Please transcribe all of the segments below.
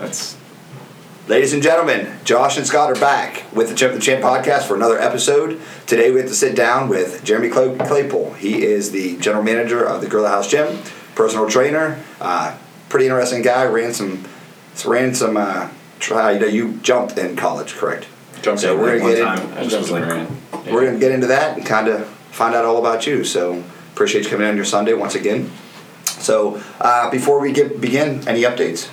That's Ladies and gentlemen, Josh and Scott are back with the Chip the Champ podcast for another episode. Today we have to sit down with Jeremy Claypool. He is the general manager of the Gorilla House Gym, personal trainer, uh, pretty interesting guy. Ran some, ran some. Uh, try, you, know, you jumped in college, correct? jumped So in we're gonna get time. in- I just was like, ran. We're going to get into that and kind of find out all about you. So appreciate you coming in on your Sunday once again. So uh, before we get begin, any updates?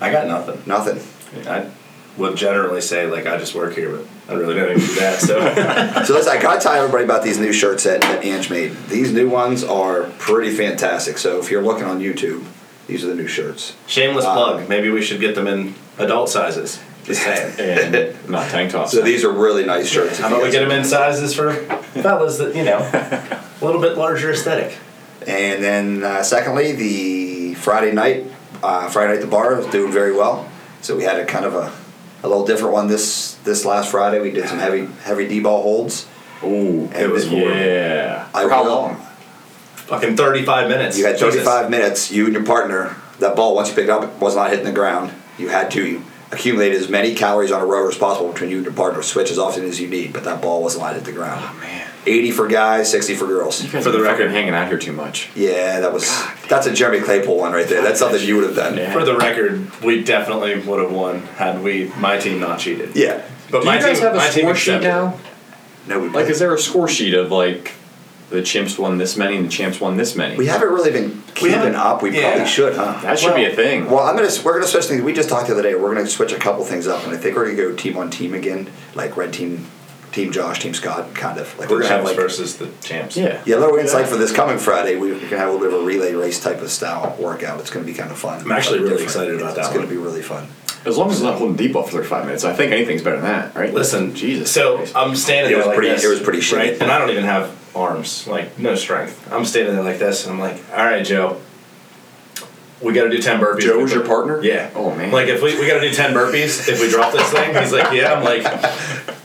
I got nothing. Nothing. I would generally say like I just work here, but I really don't even do that. So So listen, I gotta tell everybody about these new shirts that, that Ange made. These new ones are pretty fantastic. So if you're looking on YouTube, these are the new shirts. shameless Um, plug. Maybe we should get them in adult sizes. Just saying. and not tank tops. So these are really nice shirts. How about we get them in sizes for fellas that you know a little bit larger aesthetic. And then uh, secondly, the Friday night, uh, Friday night at the bar was doing very well. So we had a kind of a, a little different one this this last Friday. We did some heavy heavy D ball holds. Ooh, It was yeah. I For how will- long? Fucking thirty-five minutes. You had 35 minutes. You and your partner. That ball once you picked it up was not hitting the ground. You had to accumulate as many calories on a rower as possible between you and your partner. Switch as often as you need, but that ball wasn't allowed to hit the ground. Oh man, 80 for guys, 60 for girls. you guys For the are fucking record- hanging out here too much. Yeah, that was that's a Jeremy Claypool one right there. That's something you would have done. Yeah. For the record, we definitely would have won had we my team not cheated. Yeah. But Do my you guys team, have a my team score sheet now? No, we Like, is there a score sheet of like the chimps won this many and the champs won this many? We haven't really been keeping haven't- up. We yeah. probably should, huh? that should be a thing. Well, I'm gonna we're gonna switch things. We just talked the other day. We're gonna switch a couple things up, and I think we're gonna go team on team again, like red team, team Josh, team Scott, kind of like The we're gonna have like versus the champs. yeah. Yeah, a little insight for this coming Friday. We- We're gonna have a little bit of a relay race type of style workout. It's gonna be kind of fun. I'm actually really Different. excited about that It's gonna be really fun. As long as it's not holding D ball for 35 minutes, I think anything's better than that, right? Listen, Jesus. So I'm standing It there was like pretty- this. it was pretty shitty. right? And I don't even have arms, like no strength. I'm standing there like this, and I'm like, "All right, Joe, we got to do ten burpees." Joe's We your partner? Yeah. Oh, man. Like if we we got to do ten burpees if we drop this thing. He's like, "Yeah." I'm like,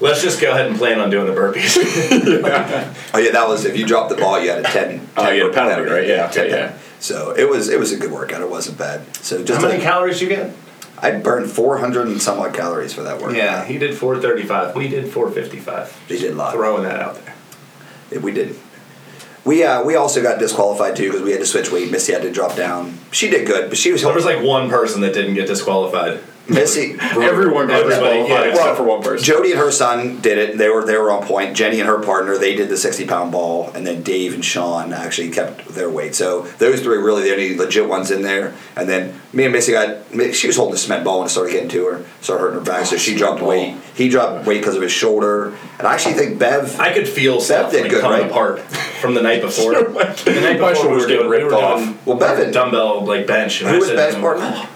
"Let's just go ahead and plan on doing the burpees." Oh yeah, that was if you dropped the ball, you had a ten. Oh, 10 you had a penalty, right? Yeah, 10. yeah. So it was it was a good workout. It wasn't bad. So just How many like, calories you get? I burned four hundred and some odd calories for that workout. Yeah, he did 435. We did 455. He did a lot. Throwing that out there. Yeah, we did. We uh, we also got disqualified too because we had to switch weight. Missy had to drop down. She did good, but she was There was like one person that didn't get disqualified. Missy. Everyone got Everybody, disqualified yeah. except for one person. Jody and her son did it. They were they were on point. Jenny and her partner they did the sixty pound ball, and then Dave and Sean actually kept their weight. So those three really the only legit ones in there. And then me and Missy got she was holding a cement ball and it started getting to her, started hurting her back. so Oh, she dropped ball. weight. He dropped weight because of his shoulder. And I actually think Bev. I could feel stuff did like good, right? apart from the night before. the night My before we were getting doing, we ripped were off. doing Well, Bevan- dumbbell like bench. And who I was said, Bev's partner?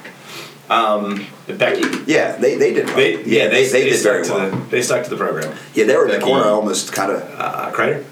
Um, Becky. Yeah, they they did. well. They, yeah, they, they, did stuck very to well. The, they stuck to the program. yeah, they were in the corner almost kind of. Uh, Kreider?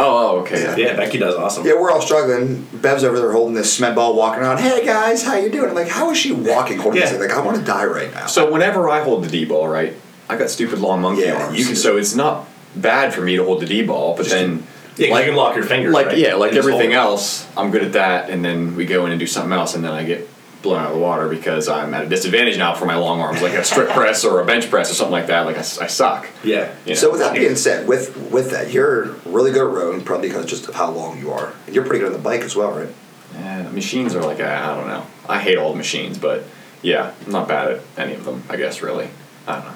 Oh, oh, okay. Yeah. Yeah, Becky does awesome. Yeah, we're all struggling. Bev's over there holding this cement ball, walking around. Hey guys, how you doing? I'm like, how is she walking holding this Yeah. thing? Like, I want to die right now. So whenever I hold the D ball, right, I got stupid long monkey Yeah, arms. you can- so it's not bad for me to hold the D ball, but Just then Yeah, 'cause like you can lock your fingers. like right? yeah, like everything else, I'm good at that, and then we go in and do something else, and then I get blown out of the water because I'm at a disadvantage now for my long arms, like a strict press or a bench press or something like that. Like I suck. Yeah. You know? So with that being said, with with that, you're really good at rowing, probably because just of how long you are, and you're pretty good on the bike as well, right? Yeah, machines are like I I don't know. I hate all the machines, but yeah, I'm not bad at any of them. I guess really. I don't know.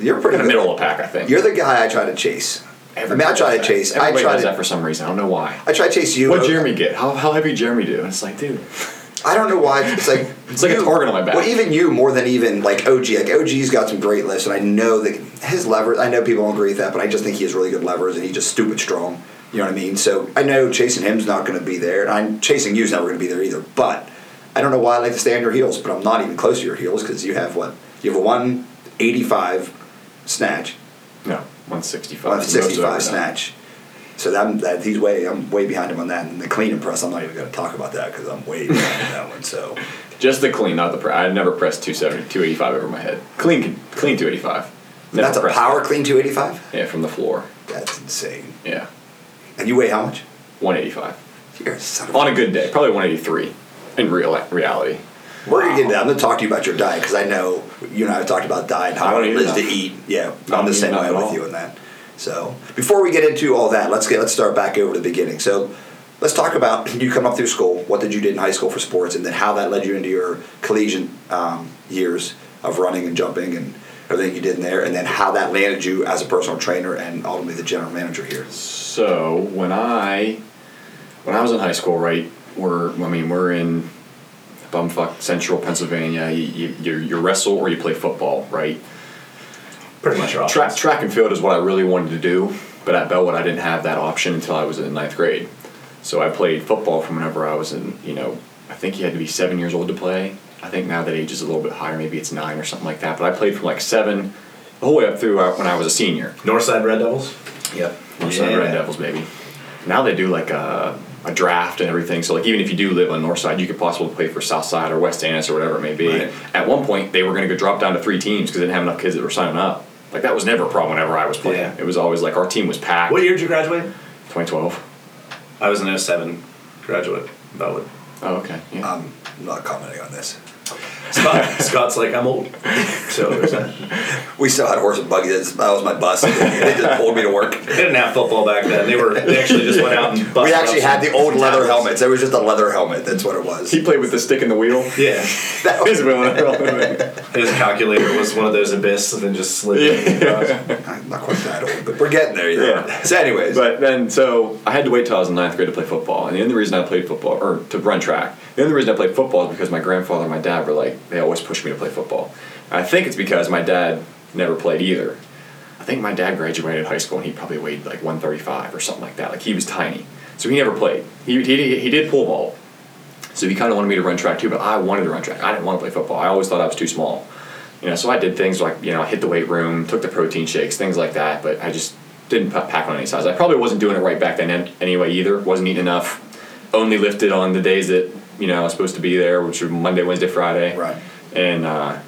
You're pretty In the middle of the pack, I think. You're the guy I try to chase. I mean, I try to chase. I Everybody try does to. that for some reason. I don't know why. I try to chase you. What Jeremy get? How, how heavy Jeremy do? And it's like, dude, I don't know why. It's like It's like a you- target on my back. Well, even you more than even like OG. Like OG's got some great lifts, and I know that his levers. I know people don't agree with that, but I just think he has really good levers, and he's just stupid strong. You know what I mean? So I know chasing him's not going to be there, and I'm chasing you's never going to be there either. But I don't know why I like to stay on your heels, but I'm not even close to your heels because you have what? You have a 185 snatch, no, 165. 165 Most of snatch. So that, that he's way I'm way behind him on that, and the clean and press I'm not even going to talk about that because I'm way behind on that one. So. Just the clean, not the press. I never pressed 270, 285 over my head. Clean, clean 285. Never That's a power it. clean 285? Yeah, from the floor. That's insane. Yeah, And you weigh how much? 185. You're a son of On a good day, probably 183 in real reality. We're gonna get that. I'm gonna talk to you about your diet because I know you and I have talked about diet, how it is to eat. Yeah, I'm the same way with all. you in that. So before we get into all that, let's get let's start back over to the beginning. So let's talk about you come up through school, what did you did in high school for sports, and then how that led you into your collegiate um, years of running and jumping and everything you did in there, and then how that landed you as a personal trainer and ultimately the general manager here. So when I when I was in high school, right, we're I mean we're in bumfuck central Pennsylvania. You, you, you, you wrestle or you play football, right? Pretty much your Track options. track and field is what I really wanted to do, but at Bellwood I didn't have that option until I was in ninth grade. So I played football from whenever I was in you know I think you had to be seven years old to play. I think now that age is a little bit higher, maybe it's nine or something like that. But I played from like seven the whole way up through uh, when I was a senior. Northside Red Devils. Yep. Northside Red Devils, baby. Now they do like a, a draft and everything. So like even if you do live on Northside, you could possibly play for Southside or West Annis or whatever it may be. Right. At one point, they were going to go drop down to three teams because they didn't have enough kids that were signing up. Like that was never a problem whenever I was playing. Yeah. It was always like our team was packed. What year did you graduate? 2012. I was an 07 graduate. Bellwood. Oh, okay. Yeah. I'm not commenting on this. Scott, Scott's like, I'm old. So there's that. We still had horse and buggy. That's- That was my bus. they just pulled me to work. They didn't have football back then. They were. They actually just went out and. We actually up had the old some leather tackles. helmets. It was just a leather helmet. That's what it was. he played with the stick and the wheel. Yeah. That was- His wheel. His calculator was one of those abyss and then just slid in. I'm not quite that old, but we're getting there. You? Yeah. So, anyways, But then, so I had to wait till I was in ninth grade to play football, and the only reason I played football or to run track, the only reason I played football is because my grandfather and my dad were like they always pushed me to play football. And I think it's because my dad never played either. I think my dad graduated high school and he probably weighed like 135 or something like that. Like he was tiny, so he never played. He he, he did pole vault. so he kind of wanted me to run track too. But I wanted to run track. I didn't want to play football. I always thought I was too small. You know, so I did things like you know I hit the weight room, took the protein shakes, things like that. But I just didn't pa- pack on any size. I probably wasn't doing it right back then anyway either. wasn't eating enough. Only lifted on the days that you know I was supposed to be there, which were Monday, Wednesday, Friday. Right. And uh,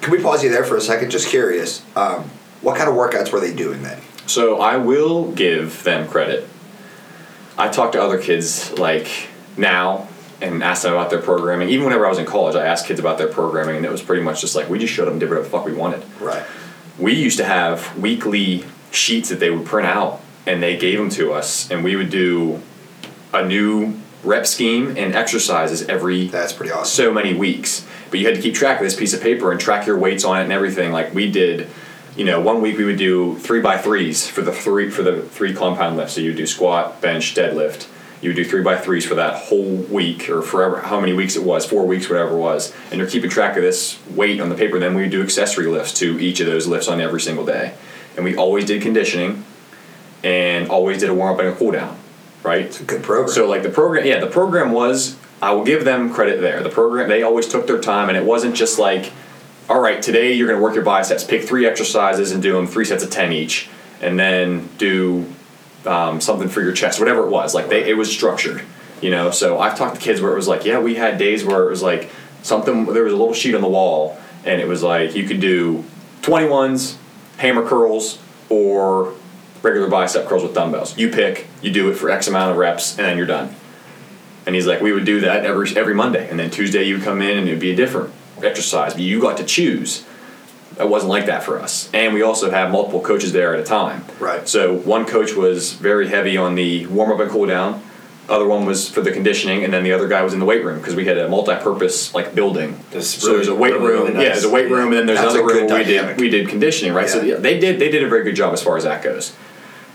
can we pause you there for a second? Just curious. Um, what kind of workouts were they doing then? So I will give them credit. I talk to other kids like now and ask them about their programming. Even whenever I was in college, I asked kids about their programming, and it was pretty much just like we just showed them did whatever the fuck we wanted. Right. We used to have weekly sheets that they would print out, and they gave them to us, and we would do a new rep scheme and exercises every That's pretty awesome. so many weeks. But you had to keep track of this piece of paper and track your weights on it and everything. Like we did, you know, one week we would do three by threes for the three for the three compound lifts. So you would do squat, bench, deadlift. You would do three by threes for that whole week or forever, how many weeks it was, four weeks, whatever it was. And you're keeping track of this weight on the paper. Then we would do accessory lifts to each of those lifts on every single day. And we always did conditioning and always did a warm up and a cool down, right? It's a good program. So like the program, yeah, the program was. I will give them credit there. The program they always took their time, and it wasn't just like, all right, today you're going to work your biceps. Pick three exercises and do them three sets of ten each, and then do um, something for your chest, whatever it was. Like they, it was structured, you know. So I've talked to kids where it was like, yeah, we had days where it was like something. There was a little sheet on the wall, and it was like you could do twenty ones, hammer curls, or regular bicep curls with dumbbells. You pick, you do it for X amount of reps, and then you're done. And he's like, we would do that every every Monday, and then Tuesday you would come in and it would be a different exercise. But you got to choose. It wasn't like that for us, and we also have multiple coaches there at a time. Right. So one coach was very heavy on the warm up and cool down. Other one was for the conditioning, and then the other guy was in the weight room because we had a multi-purpose like building. That's so there's a weight really, room. really nice. Yeah, there's a weight room, and then there's That's another room where we did we did conditioning, right? So Yeah. yeah, they did they did a very good job as far as that goes,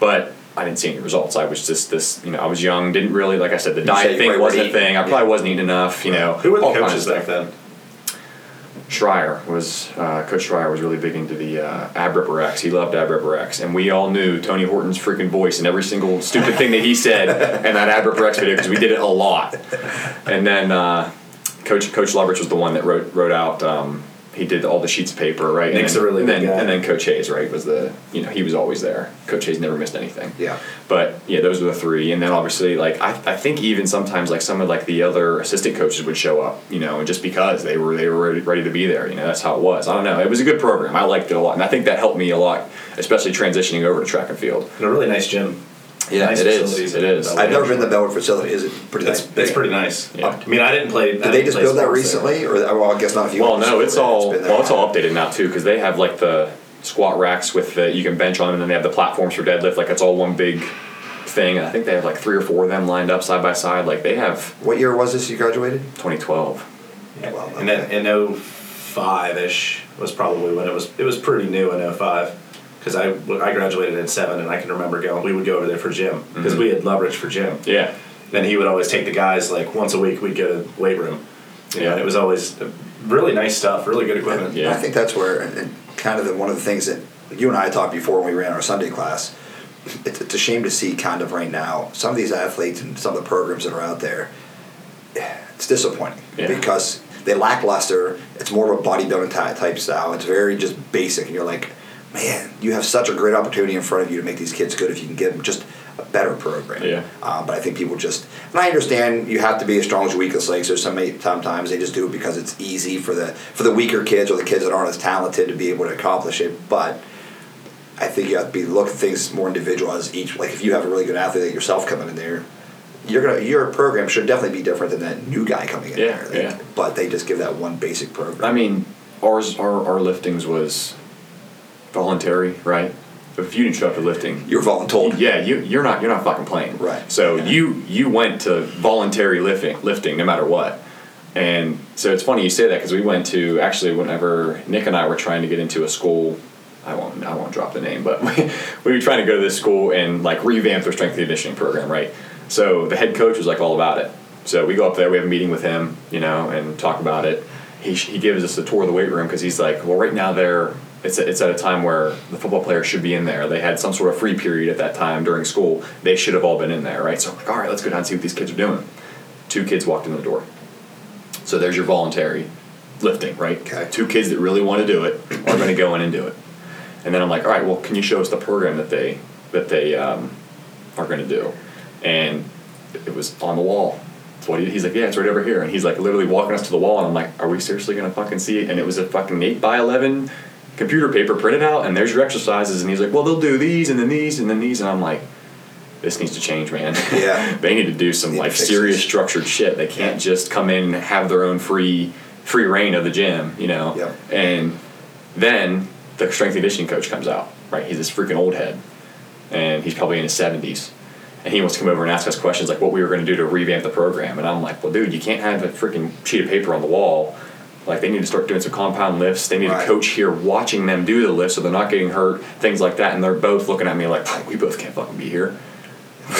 but. I didn't see any results. I was just this, you know, I was young, didn't really, like I said, the said diet thing wasn't a thing. I probably Yeah. wasn't eating enough, you know. Who were the coaches back then? Schreier was uh, Coach Schreier was really big into the uh, ab ripper X. He loved ab ripper X, and we all knew Tony Horton's freaking voice and every single stupid thing that he said in that ab ripper X video because we did it a lot. And then uh, Coach Coach Lovrich was the one that wrote wrote out. Um, he did all the sheets of paper, right? Nick's and then, a really and then, guy. and then Coach Hayes, right, was the you know he was always there. Coach Hayes never missed anything. Yeah. But yeah, those were the three, and then obviously, like I, I think even sometimes like some of like the other assistant coaches would show up, you know, and just because they were they were ready, ready to be there, you know, that's how it was. I don't know, it was a good program. I liked it a lot, and I think that helped me a lot, especially transitioning over to track and field. And a really nice gym. Yeah, nice it is. facilities It in is. Bellwood. I've never been to the Bellwood facility. Is it pretty It's, nice? it's pretty nice. Yeah. Oh. I mean, I didn't play. Did they just build that recently, or well, I guess not. If you Well, no, it's all been there. well, it's all updated now too because they have like the squat racks with the you can bench on, them, and then they have the platforms for deadlift. Like it's all one big thing. And I think they have like three or four of them lined up side by side. Like they have What year was this you graduated? 2012. Yeah. Well, and then in 05 ish was probably when it was. It was pretty new in 05 because I I graduated in seven, and I can remember going. We would go over there for gym because Mhm. we had Lovrich for gym. Yeah, Then he would always take the guys like once a week. We'd go to weight room. You know, Yeah. and it was always really nice stuff, really good equipment. Yeah. I think that's where, and, and kind of the, one of the things that you and I talked before when we ran our Sunday class. It's, it's a shame to see kind of right now some of these athletes and some of the programs that are out there. It's disappointing Yeah. because they lackluster. It's more of a bodybuilding type style. It's very just basic, and you're like, man, you have such a great opportunity in front of you to make these kids good if you can give them just a better program. Yeah. Um, but I think people just, and I understand you have to be as strong as your weakest link. So some sometimes they just do it because it's easy for the for the weaker kids or the kids that aren't as talented to be able to accomplish it. But I think you have to be look at things more individual as each. Like if you have a really good athlete like yourself coming in there, you're gonna your program should definitely be different than that new guy coming in Yeah, there. yeah. But they just give that one basic program. I mean, ours our our liftings was voluntary, right? If you didn't show up to lifting, you're voluntold. yeah, you you're not you're not fucking playing. Right. So you you went to voluntary lifting lifting no matter what. And so it's funny you say that because we went to actually whenever Nick and I were trying to get into a school, I won't I won't drop the name, but we, we were trying to go to this school and like revamp their strength and conditioning program, right? So the head coach was like all about it. So we go up there, we have a meeting with him, you know, and talk about it. He, he gives us a tour of the weight room because he's like, well, right now they're it's it's at a time where the football players should be in there. They had some sort of free period at that time during school. They should have all been in there, right? So I'm like, all right, let's go down and see what these kids are doing. Two kids walked in the door. So there's your voluntary lifting, right? Okay. Two kids that really want to do it are going to go in and do it. And then I'm like, all right, well, can you show us the program that they that they um, are going to do? And it was on the wall. What he, he's like, yeah, it's right over here. And he's like literally walking us to the wall, and I'm like, are we seriously going to fucking see it? And it was a fucking eight by eleven computer paper printed out, and there's your exercises. And he's like, well, they'll do these, and then these, and then these, and I'm like. This needs to change, man. Yeah. they need to do some like serious structured shit. They can't just come in and have their own free free reign of the gym, you know. Yep. And then the strength and conditioning coach comes out, right? He's this freaking old head, and he's probably in his seventies, and he wants to come over and ask us questions like what we were going to do to revamp the program. And I'm like, well, dude, you can't have a freaking sheet of paper on the wall. Like they need to start doing some compound lifts. They need Right. a coach here watching them do the lifts so they're not getting hurt, things like that. And they're both looking at me like, we both can't fucking be here.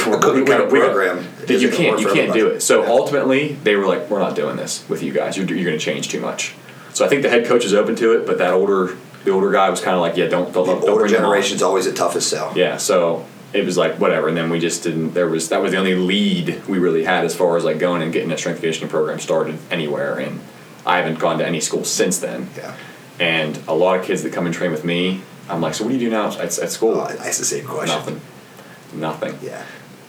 The cookie cutter program You isn't gonna can't. You can't do it. So Yeah. ultimately, they were like, "We're not doing this with you guys. You're, you're going to change too much." So I think the head coach is open to it, but that older the older guy was kind of like, "Yeah, don't don't, The don't older bring them on." generation's always the toughest sell. Yeah. So it was like whatever, and then we just didn't. There was that was the only lead we really had as far as like going and getting a strength conditioning program started anywhere, and I haven't gone to any school since then. Yeah. And a lot of kids that come and train with me, I'm like, "So what do you do now at, at school?" Oh, I asked the same question. Nothing. Nothing. Yeah.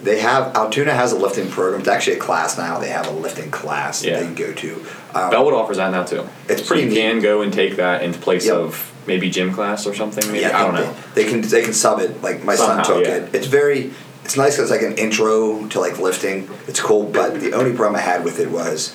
They have Altoona has a lifting program. It's actually a class now. They have a lifting class that Yeah. they can go to. Um, Bellwood offers that now too. It's So pretty you neat. can go and take that in place Yep. of maybe gym class or something. Maybe yeah, I don't know. They, they can they can sub it. Like my Somehow, son took yeah. it. It's very it's nice because it's like an intro to like lifting. It's cool, but the only problem I had with it was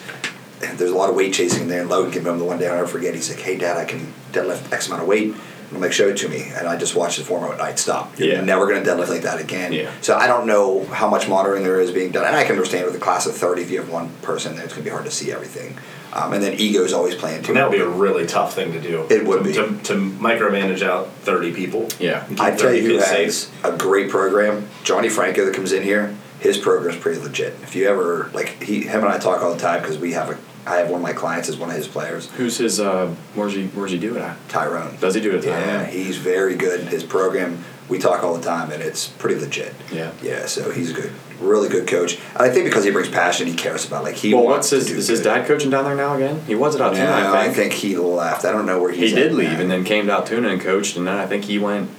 there's a lot of weight chasing in there. And Logan came home the one day I'll never forget. He's like, "Hey, Dad, I can deadlift X amount of weight." And I'm like, "Show it to me." And I just watched the form at night. Stop. You're Yeah. never going to deadlift like that again. Yeah. So I don't know how much monitoring there is being done, and I can understand with a class of 30, if you have one person, there, it's going to be hard to see everything. Um, and then ego is always playing too. And that would be a really tough thing to do. It would to, be. to, to micromanage out thirty people. Yeah. I tell you who has safe. a great program. Johnny Franco that comes in here. His program's pretty legit. If you ever like, he, him and I talk all the time because we have a. I have one of my clients as one of his players, Who's his? Uh, where's he? Where's he do it at? Tyrone. Does he do it at Yeah, he's very good. His program, we talk all the time, and it's pretty legit. Yeah. Yeah, so he's a good, really good coach. I think because he brings passion, he cares about like he Well, what's his? Is his good. dad coaching down there now again? He was at Altoona, No, I think. he left. I don't know where he's he did leave now. and then came to Altoona and coached, and then I think he went.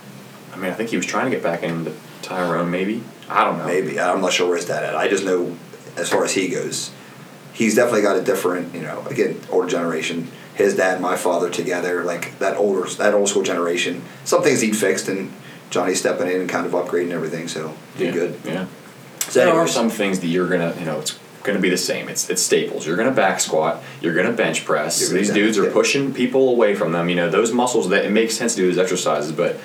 I mean, I think he was trying to get back into Tyrone, maybe. I don't know. Maybe I'm not sure where his dad at. I just know, as far as he goes, he's definitely got a different, you know, again, older generation. His dad and my father together, like that older, that old school generation. Some things he'd fixed, and Johnny's stepping in and kind of upgrading everything, so did yeah. good. Yeah. So there are some things that you're gonna, you know, it's gonna be the same. It's it's staples. You're gonna back squat. You're gonna bench press. You're These dudes are yeah. pushing people away from them. You know, those muscles that it makes sense to do those exercises, but.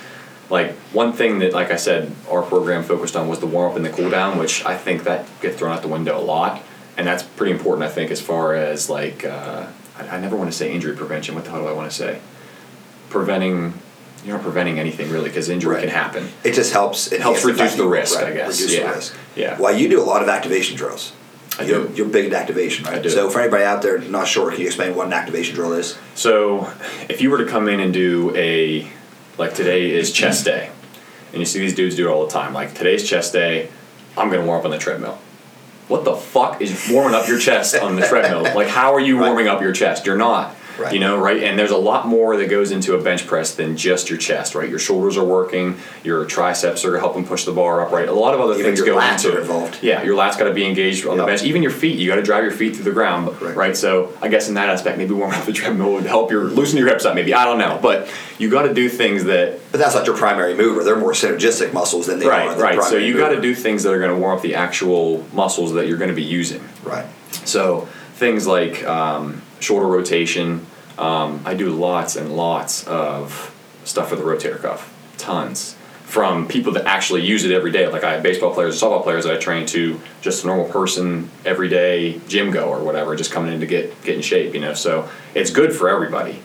Like one thing that, like I said, our program focused on was the warm up and the cool down, which I think that gets thrown out the window a lot, and that's pretty important. I think as far as like, uh, I, I never want to say injury prevention. What the hell do I want to say? Preventing, you're not preventing anything really because injury Right. can happen. It just helps. It Helps reduce the risk, I guess. Reduce Yeah. the risk. Yeah. Well, you do a lot of activation drills. I you're, do. You're big into activation, right? I do. So for anybody out there not sure, can you explain what an activation drill is? So, if you were to come in and do a, like today is chest day, and you see these dudes do it all the time, like today's chest day, I'm gonna warm up on the treadmill. What the fuck is warming up your chest on the treadmill? Like, how are you warming up your chest? You're not. Right. You know, right? And there's a lot more that goes into a bench press than just your chest, right? Your shoulders are working, your triceps are helping push the bar up, right? A lot of other Even things your go lats into are it. involved. Yeah, your lats got to be engaged on the bench. Even your feet, you got to drive your feet through the ground, Correct. right? So I guess in that aspect, maybe warming up the treadmill would help your loosen your hips up. Maybe I don't know, but you got to do things that But that's not your primary mover. They're more synergistic muscles than they right, are. the right. So you got to do things that are going to warm up the actual muscles that you're going to be using. Right. So things like um, shoulder rotation. Um, I do lots and lots of stuff for the rotator cuff, tons. From people that actually use it every day, like I have baseball players, and softball players that I train to just a normal person, everyday gym go or whatever, just coming in to get get in shape. You know, so it's good for everybody.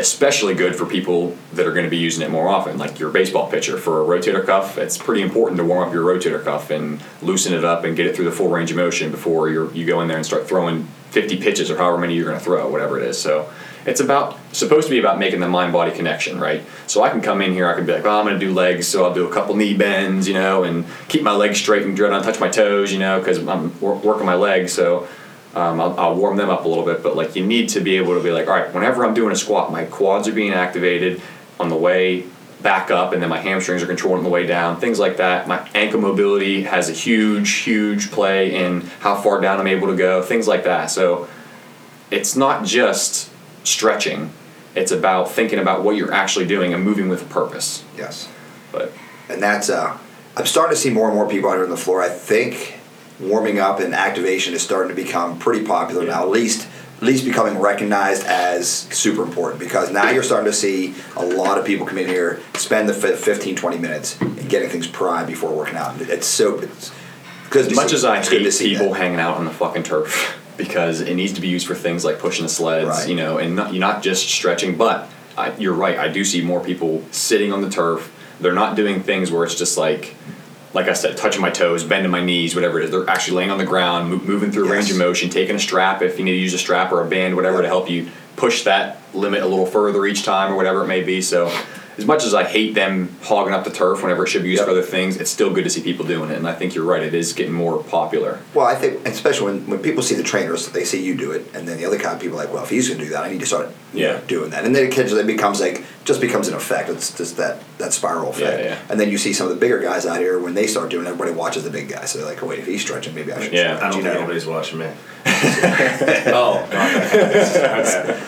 Especially good for people that are going to be using it more often, like your baseball pitcher for a rotator cuff. It's pretty important to warm up your rotator cuff and loosen it up and get it through the full range of motion before you you go in there and start throwing 50 pitches or however many you're going to throw, whatever it is. So it's about supposed to be about making the mind body connection, right? So I can come in here, I can be like, well, I'm going to do legs, so I'll do a couple knee bends, you know, and keep my legs straight and not touch my toes, you know, because I'm wor- working my legs. So um, I'll, I'll warm them up a little bit, but like you need to be able to be like, all right, whenever I'm doing a squat, my quads are being activated on the way back up, and then my hamstrings are controlling the way down, things like that. My ankle mobility has a huge, huge play in how far down I'm able to go, things like that. So it's not just stretching; it's about thinking about what you're actually doing and moving with a purpose. Yes. But And that's uh, I'm starting to see more and more people out here on the floor. I think warming up and activation is starting to become pretty popular Yeah. now. At least, least becoming recognized as super important because now you're starting to see a lot of people come in here, spend the fi- 15, 20 minutes and getting things primed before working out. It's so as much as I It's good to hate see people that. hanging out on the fucking turf because it needs to be used for things like pushing the sleds, Right. you know, and not, you're not just stretching, but I, you're right. I do see more people sitting on the turf. They're not doing things where it's just like, like I said, touching my toes, bending my knees, whatever it is. They're actually laying on the ground, mo- moving through a range of motion, taking a strap if you need to use a strap or a band, whatever, to help you push that limit a little further each time or whatever it may be. So, as much as I hate them hogging up the turf whenever it should be used Yep. for other things, it's still good to see people doing it. And I think you're right; it is getting more popular. Well, I think, especially when, when people see the trainers, they see you do it, and then the other kind of people are like, well, if he's going to do that, I need to start Yeah. doing that. And then it kids, it becomes like, just becomes an effect. It's just that, that spiral effect. Yeah, yeah. And then you see some of the bigger guys out here, when they start doing it, everybody watches the big guy. So they're like, oh, wait, if he's stretching, maybe I should Yeah. stretch. I don't you think know? anybody's watching me. oh,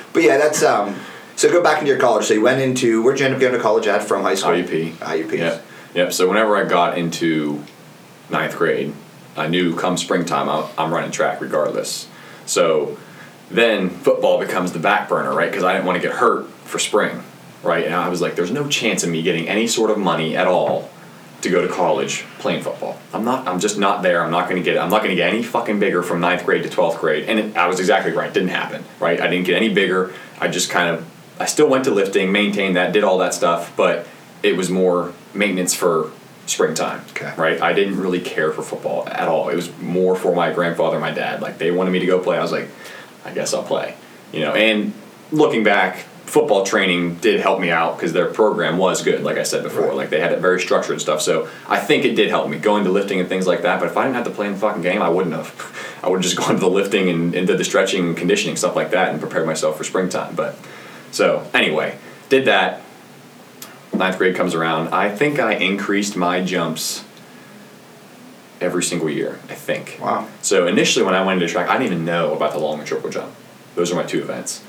But yeah, that's, um, so go back into your college. So you went into, where'd you end up going to college at from high school? IUP. IUP. Yep. Yep. So whenever I got into ninth grade, I knew come springtime I'm running track regardless. So then football becomes the back burner, right? Because I didn't want to get hurt for spring, right? And I was like, there's no chance of me getting any sort of money at all to go to college playing football. I'm not. I'm just not there. I'm not going to get. it. I'm not going to get any fucking bigger from ninth grade to twelfth grade. And it, I was exactly right. Didn't happen. Right. I didn't get any bigger. I just kind of. I still went to lifting, maintained that, did all that stuff, but it was more maintenance for springtime. Okay. Right. I didn't really care for football at all. It was more for my grandfather, and my dad. Like they wanted me to go play. I was like, I guess I'll play. You know. And looking back, football training did help me out because their program was good. Like I said before, Right. like they had it very structured and stuff. So I think it did help me going to lifting and things like that. But if I didn't have to play in the fucking game, I wouldn't have. I would have just gone to the lifting and, and did the stretching and conditioning stuff like that and prepared myself for springtime. But so anyway, did that. Ninth grade comes around. I think I increased my jumps every single year. I think. Wow. So initially, when I went into track, I didn't even know about the long and triple jump. Those are my two events.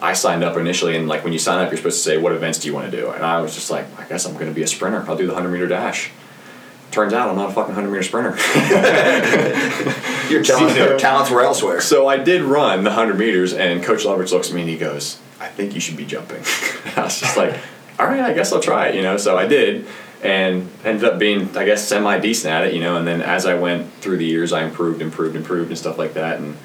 I signed up initially, and like when you sign up, you're supposed to say what events do you want to do, and I was just like, I guess I'm going to be a sprinter. I'll do the hundred meter dash. Turns out I'm not a fucking hundred meter sprinter. Your talent, your talents were elsewhere. so I did run the hundred meters, and Coach Lovrich looks at me and he goes, "I think you should be jumping." I was just like, "All right, I guess I'll try it," you know. So I did, and ended up being, I guess, semi decent at it, you know. And then as I went through the years, I improved, improved, improved, and stuff like that. And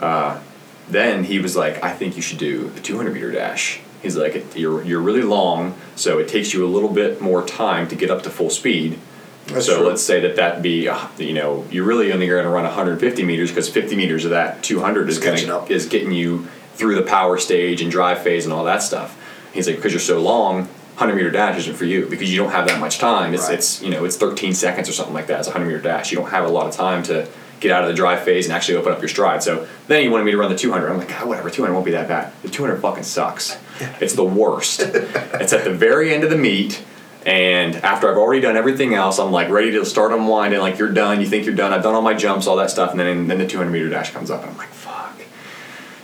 uh, then he was like, "I think you should do the 200 meter dash." He's like, "You're you're really long, so it takes you a little bit more time to get up to full speed." That's so true. let's say that that be, uh, you know, you're really only going to run 150 meters because 50 meters of that 200 is up. is getting you through the power stage and drive phase and all that stuff. He's like, because you're so long, 100 meter dash isn't for you because you don't have that much time. It's Right. it's you know it's 13 seconds or something like that. It's a 100 meter dash. You don't have a lot of time to get out of the drive phase and actually open up your stride. So then he wanted me to run the 200. I'm like, ah, whatever, 200 won't be that bad. The 200 fucking sucks. It's the worst. it's at the very end of the meet. And after I've already done everything else, I'm like ready to start unwinding. Like you're done. You think you're done. I've done all my jumps, all that stuff, and then then the 200 meter dash comes up, and I'm like, fuck.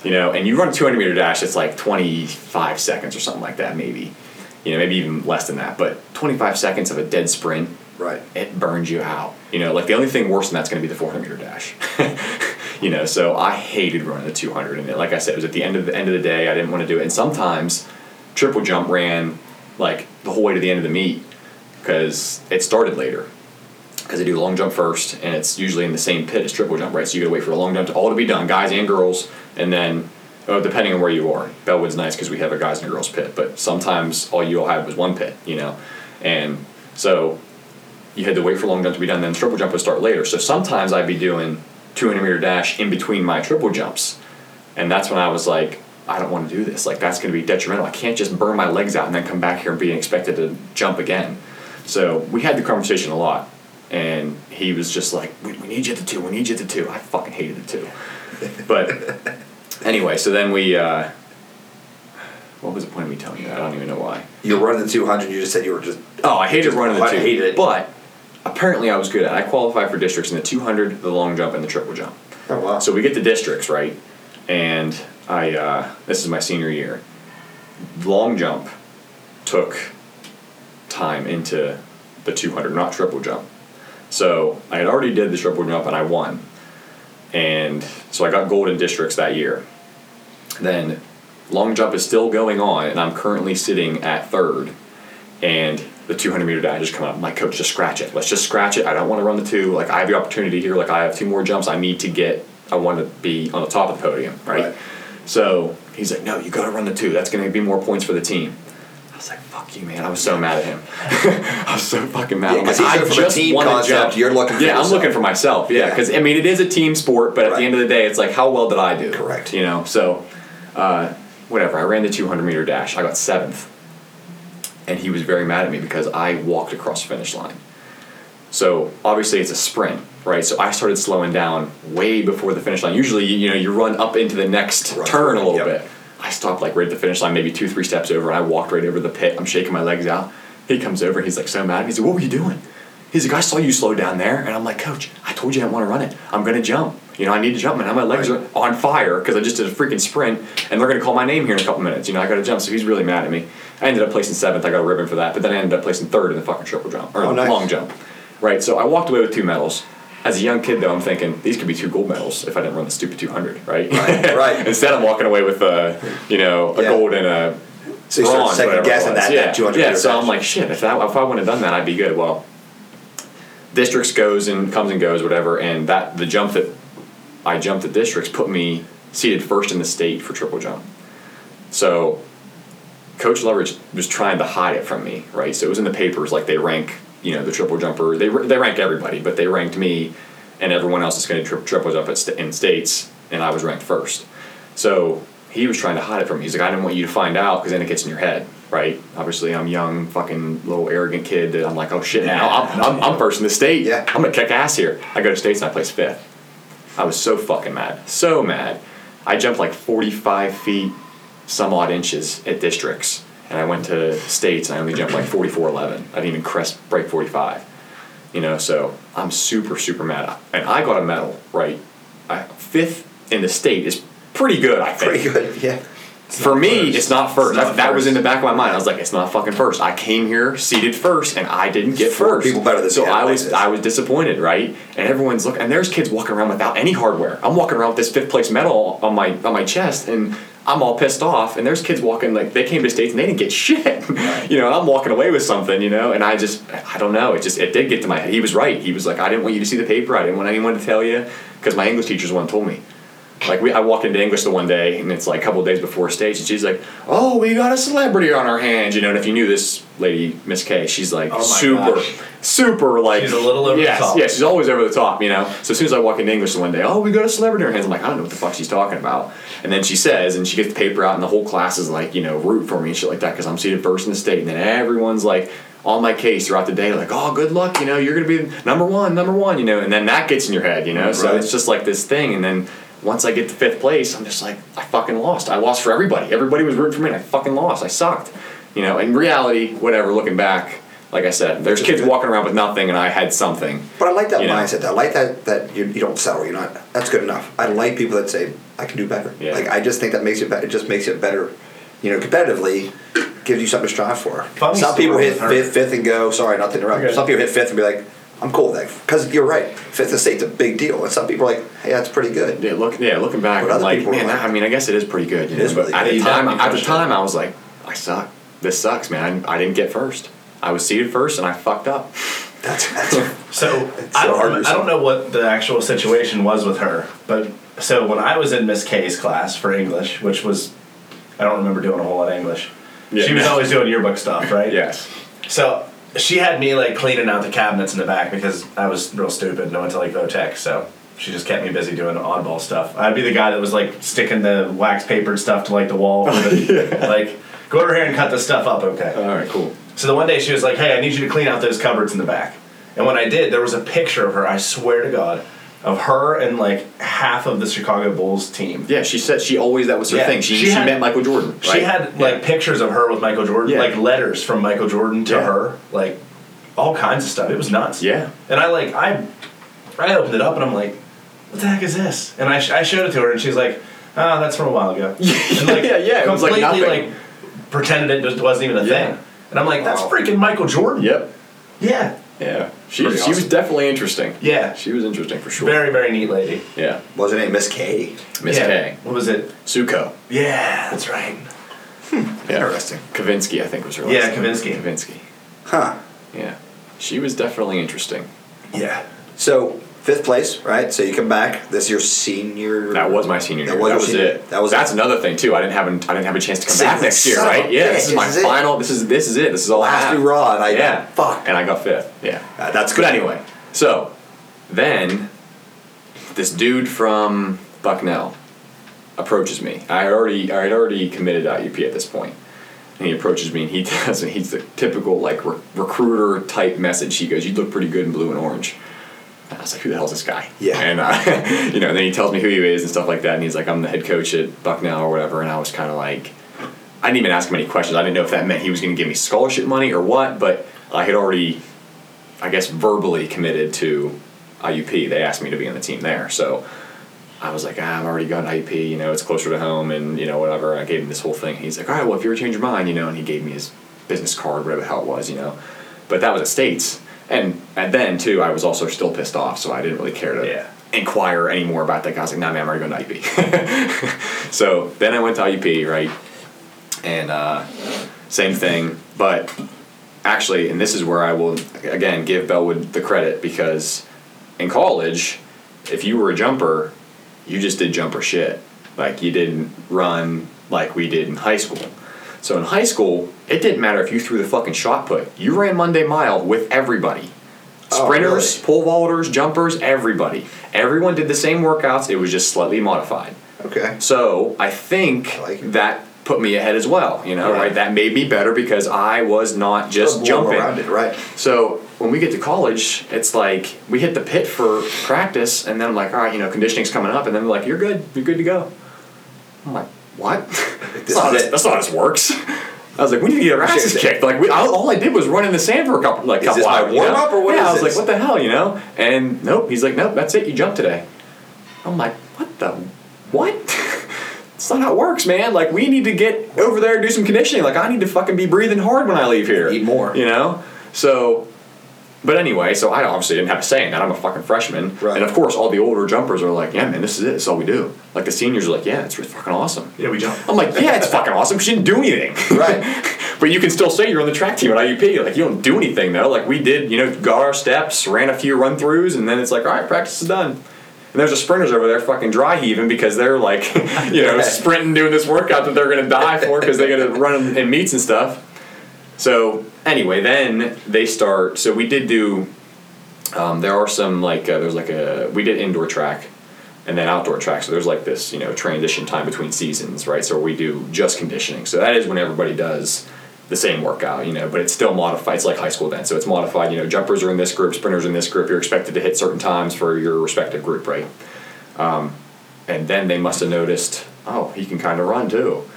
You know, and you run a 200 meter dash, it's like 25 seconds or something like that, maybe. You know, maybe even less than that. But 25 seconds of a dead sprint, Right. it burns you out. You know, like the only thing worse than that's going to be the 400 meter dash. you know, so I hated running the 200, and like I said, it was at the end of the end of the day. I didn't want to do it, and sometimes triple jump ran like the whole way to the end of the meet because it started later. Because they do long jump first, and it's usually in the same pit as triple jump, right? So you got to wait for a long jump to all to be done, guys and girls, and then oh, depending on where you are. Bellwood's nice because we have a guys and girls pit, but sometimes all you all had was one pit, you know, and so you had to wait for long jump to be done. Then triple jump would start later. So sometimes I'd be doing 200 meter dash in between my triple jumps, and that's when I was like, I don't want to do this. Like that's going to be detrimental. I can't just burn my legs out and then come back here and be expected to jump again. So we had the conversation a lot, and he was just like, "We, we need you at the two. We need you at the two. I fucking hated the two. But anyway, so then we. Uh, what was the point of me telling you that? I don't even know why. You're running the 200. You just said you were just. Oh, I hated Just- running the I two. hated it. But apparently I was good at it. I qualified for districts in the 200, the long jump, and the triple jump. Oh wow. So we get the districts, right? And I, uh, this is my senior year. Long jump took time into the 200, not triple jump. So I had already did the triple jump and I won. And so I got gold in districts that year. Then long jump is still going on and I'm currently sitting at third. And the 200 meter dash just come up. My coach, just scratch it. Let's just scratch it. I don't want to run the two. Like I have the opportunity here. Like I have two more jumps. I need to get. I want to be on the top of the podium, right? Right. So he's like, "No, you got to run the two. That's going to be more points for the team." I was like, "Fuck you, man!" I was so mad at him. I was so fucking mad. Yeah, like, I just team wanna concept, you're looking for Yeah, I'm yourself. looking for myself. Yeah, Yeah. because I mean, it is a team sport, but at the end of the day, it's like, how well did I do? Correct. You know, so uh, whatever. I ran the 200 meter dash. I got seventh, and he was very mad at me because I walked across the finish line. So obviously it's a sprint, right? So I started slowing down way before the finish line. Usually, you know, you run up into the next Right, turn a little yep. bit. I stopped like right at the finish line, maybe two, three steps over, and I walked right over the pit. I'm shaking my legs out. He comes over, he's like so mad. He's like, "What were you doing?" He's like, "I saw you slow down there," and I'm like, "Coach, I told you I didn't want to run it. I'm gonna jump. You know, I need to jump, and man. My legs Right. are on fire because I just did a freaking sprint, and they're gonna call my name here in a couple minutes. You know, I got to jump." So he's really mad at me. I ended up placing seventh. I got a ribbon for that, but then I ended up placing third in the fucking triple jump or Oh, nice. long jump. Right. So I walked away with two medals. As a young kid, though, I'm thinking these could be two gold medals if I didn't run the stupid 200. Right. Right, right. Instead, I'm walking away with a, you know, a Yeah. gold and a So you bronze, second guessing that- yeah. that 200 Yeah, so I'm like, shit. If that, if I wouldn't have done that, I'd be good. Well, districts goes and comes and goes, whatever, and that the jump that I jumped at districts put me seated first in the state for triple jump. So, Coach Lovrich was trying to hide it from me, right? So it was in the papers, like they rank, you know, the triple jumper. They they rank everybody, but they ranked me and everyone else that's going to tri- triple jump at st- in states, and I was ranked first. So he was trying to hide it from me. He's like, I didn't want you to find out because then it gets in your head, right? Obviously, I'm young, fucking little arrogant kid that I'm like, oh shit, now I'm, I'm, I'm first in the state. Yeah. I'm gonna kick ass here. I go to states and I place fifth. I was so fucking mad, so mad. I jumped like 45 feet, some odd inches at districts, and I went to states and I only jumped like 44.11. I didn't even crest break 45. You know, so I'm super super mad, and I got a medal, right? I, fifth in the state is pretty good, I think. Pretty good. Yeah. For me, first. it's not first. It's not that, that was in the back of my mind. I was like, it's not fucking first. I came here seated first, and I didn't get Four first. people better than so I was. I was disappointed, right? And everyone's looking, and there's kids walking around without any hardware. I'm walking around with this fifth place medal on my on my chest, and I'm all pissed off. And there's kids walking like they came to states and they didn't get shit. you know, I'm walking away with something, you know, and I just I don't know. It just it did get to my head. He was right. He was like, I didn't want you to see the paper. I didn't want anyone to tell you because my English teacher's one told me. Like we, I walked into English the one day, and it's like a couple days before stage, and she's like, "Oh, we got a celebrity on our hands," you know. And if you knew this lady, Miss K, she's like Oh super, gosh. super like She's a little over the yes, top. Yeah, she's always over the top, you know. So as soon as I walk into English the one day, "Oh, we got a celebrity on our hands," I'm like, I don't know what the fuck she's talking about. And then she says, and she gets the paper out, and the whole class is like, you know, root for me and shit like that because I'm seated first in the state, and then everyone's like. On my case throughout the day, like, oh, good luck, you know, you're gonna be number one, number one, you know, and then that gets in your head, you know. So it's just like this thing, and then once I get to fifth place, I'm just like, I fucking lost. I lost for everybody. Everybody was rooting for me, and I fucking lost. I sucked. You know, in reality, whatever, looking back, like I said, there's kids walking around with nothing, and I had something. But I like that You know? mindset. I like that that you, you don't settle. You're not. That's good enough. I like people that say I can do better. Yeah. Like I just think that makes it better. It just makes it better. You know, competitively, gives you something to strive for. Funny Some people hit fifth, fifth and go. Sorry, not to interrupt. Okay. Some people hit fifth and be like, I'm cool with that. Because you're right. Fifth estate's a big deal, and some people are like, Hey, that's pretty good. Yeah, look, yeah, looking back, But I'm other like, people man, like- I mean, I guess it is pretty good. You It know? is but really at good. the time, at the time. I was like, I suck. This sucks, man. I didn't get first. I was seated first, and I fucked up. That's, that's So It's I don't hard rem- to I don't know what the actual situation was with her, but so when I was in Miss K's class for English, which was I don't remember doing a whole lot of English. Yeah. She was always doing yearbook stuff, right? Yes. So she had me like cleaning out the cabinets in the back because I was real stupid and I went to like Votech, so she just kept me busy doing oddball stuff. I'd be the guy that was like sticking the wax papered stuff to like the wall, for the, like go over here and cut this stuff up, okay? All right, cool. So the one day she was like, "Hey, I need you to clean out those cupboards in the back." And when I did, there was a picture of her. I swear to God, of her and like half of the Chicago Bulls team. Yeah, she said she always that was her Yeah, thing. She, she she, had- met Michael Jordan. She right? had like pictures of her with Michael Jordan, Yeah. like letters from Michael Jordan to Yeah. her, like all kinds of stuff. It was nuts. Yeah. And I like I, I opened it up and I'm like, "What the heck is this?" And I, sh- I showed it to her and she's like, "Ah, that's from a while ago." And like, Yeah, yeah, was like completely like pretended it just wasn't even a Yeah. thing. And I'm like, "That's Wow. freaking Michael Jordan." Yep. Yeah. Yeah. She Pretty she was definitely interesting. Yeah. She was interesting for sure. Very, very neat lady. Yeah. What's her name? Miss K. Miss yeah. K. What was it? Suko. Yeah, that's right. Yeah. Interesting. Kavinsky, I think was her last Yeah, name. Kavinsky. Kavinsky. Huh. Yeah. She was definitely interesting. Yeah. So fifth place, right? So you come back. This is your senior. That was my senior That year. was that was senior- it. that was That's it. another thing too. I didn't have an, I didn't have a chance to come back next year, right? Yeah. This is my is it. final. This is this is it. This is all I Last have. hurrah, and I- yeah. fuck. And I got fifth. Yeah. Uh, that's But good. anyway, so then this dude from Bucknell approaches me. I had already I had already committed to IUP at this point. And he approaches me and he does and he's the typical like re- recruiter type message. He goes, "You look pretty good in blue and orange." I was like, "Who the hell's this guy?" Yeah. And uh, you know, and then he tells me who he is and stuff like that. And he's like, "I'm the head coach at Bucknell or whatever." And I was kind of like, I didn't even ask him any questions. I didn't know if that meant he was going to give me scholarship money or what. But I had already, I guess, verbally committed to IUP. They asked me to be on the team there, so I was like, ah, I'm already going to IUP. You know, it's closer to home, and you know, whatever. I gave him this whole thing. He's like, all right, well, if you ever change your mind, you know, and he gave me his business card, whatever the hell it was, you know. But that was at States, and and then too, I was also still pissed off, so I didn't really care to Yeah. inquire any more about that. guy. I was like, nah, man, I'm already going to IUP. so then I went to IUP, right, and uh, same thing, but actually, and this is where I will again give Bellwood the credit because in college, if you were a jumper, you just did jumper shit. Like you didn't run like we did in high school. So in high school, it didn't matter if you threw the fucking shot put. You ran Monday mile with everybody. Oh, Sprinters, really? pole vaulters, jumpers, everybody. Everyone did the same workouts, it was just slightly modified. Okay. So I think I like that put me ahead as well, you know, Yeah. right? That made me better because I was not just jumping. around it, right? So when we get to college, it's like we hit the pit for practice, and then I'm like, all right, you know, conditioning's coming up, and then they're like, you're good, you're good to go. I'm like, what? that's, not how, that's not how this works. I was like, we need to get our asses kicked. Like, we, all, all I did was run in the sand for a couple, like, Is couple hours. warm-up or what Yeah, I was this? like, what the hell, you know? And nope, he's like, nope, that's it, you jump today. I'm like, what the, what? it's not how it works, man. Like we need to get over there and do some conditioning. Like I need to fucking be breathing hard when I leave here. Eat more. You know? So but anyway, so I obviously didn't have a say in that. I'm a fucking freshman. Right. And of course all the older jumpers are like, Yeah man, this is it, this is all we do. Like the seniors are like, Yeah, it's really fucking awesome. Yeah, we jump. I'm like, yeah, it's fucking awesome because you didn't do anything. Right. but you can still say you're on the track team at IUP. Like, you don't do anything, though. Like, we did, you know, got our steps, ran a few run throughs, and then it's like, all right, practice is done. And there's the sprinters over there fucking dry heaving because they're like, you know, sprinting doing this workout that they're going to die for because they're to run in meets and stuff. So, anyway, then they start. So, we did do, um, there are some, like, uh, there's like a, we did indoor track and then outdoor track. So there's like this, you know, transition time between seasons, right? So we do just conditioning. So that is when everybody does the same workout, you know, but it's still modified. It's like high school then. So it's modified, you know, jumpers are in this group, sprinters in this group. You're expected to hit certain times for your respective group, right? Um, and then they must have noticed, oh, he can kind of run too.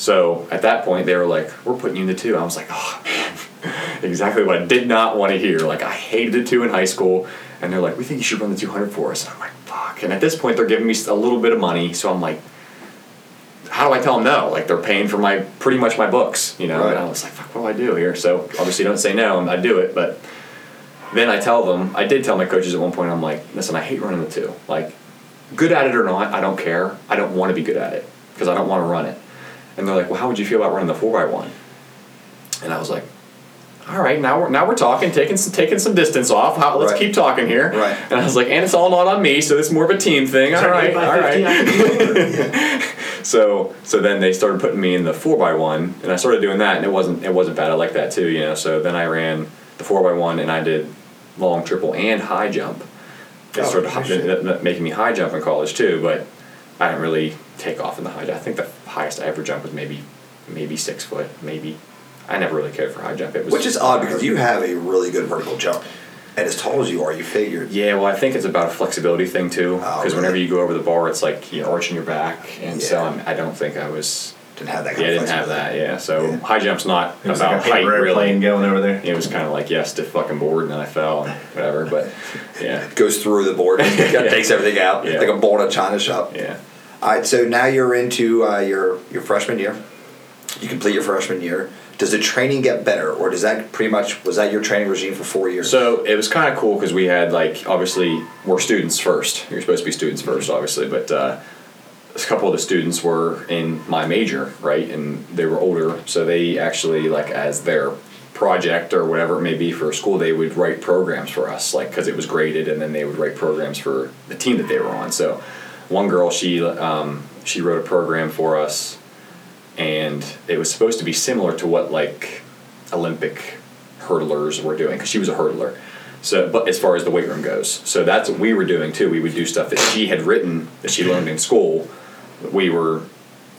So at that point, they were like, we're putting you in the two. I was like, oh, man, exactly what I did not want to hear. Like, I hated the two in high school. And they're like, we think you should run the 200 for us. And I'm like, fuck. And at this point, they're giving me a little bit of money. So I'm like, how do I tell them no? Like, they're paying for my, pretty much my books, you know? Right. And I was like, fuck, what do I do here? So obviously, don't say no, and I do it. But then I tell them, I did tell my coaches at one point, I'm like, listen, I hate running the two. Like, good at it or not, I don't care. I don't want to be good at it because I don't want to run it. And they're like, well, how would you feel about running the four by one? And I was like, all right, now we're now we're talking, taking some taking some distance off. How, let's Right. keep talking here. Right. And I was like, and it's all not on me, so it's more of a team thing. All right, all 50, I right. So so then they started putting me in the four by one, and I started doing that, and it wasn't it wasn't bad. I like that too, you know. So then I ran the four by one, and I did long triple and high jump. They Oh, started no hi- shit. that- that making me high jump in college too, but I didn't really take off in the high jump. I think the highest I ever jumped was maybe maybe six foot, maybe. I never really cared for high jump. It was Which is odd because you have a really good vertical jump. And as tall as you are, you figured. Yeah, well, I think it's about a flexibility thing too. Oh, Because really? whenever you go over the bar, it's like you're arching your back, and so I'm, I don't think I was. Didn't have that Yeah, kind I of didn't have that. Yeah, so Yeah. high jump's not It was about like a height really. airplane going over there. It was kind of like yeah, stiff fucking board, and then I fell and whatever. But yeah, Goes through the board, and takes everything out Yeah. like a bowl in a china shop. yeah. All right, so now you're into uh, your your freshman year. You complete your freshman year. Does the training get better, or does that pretty much was that your training regime for four years? So it was kind of cool because we had like obviously we're students first. You're supposed to be students first, obviously, but uh, a couple of the students were in my major, right, and they were older, so they actually like as their project or whatever it may be for school, they would write programs for us, like because it was graded, and then they would write programs for the team that they were on. So one girl, she um, she wrote a program for us and it was supposed to be similar to what like Olympic hurdlers were doing because she was a hurdler. So, but as far as the weight room goes, so that's what we were doing too. We would do stuff that she had written that she learned in school. We were,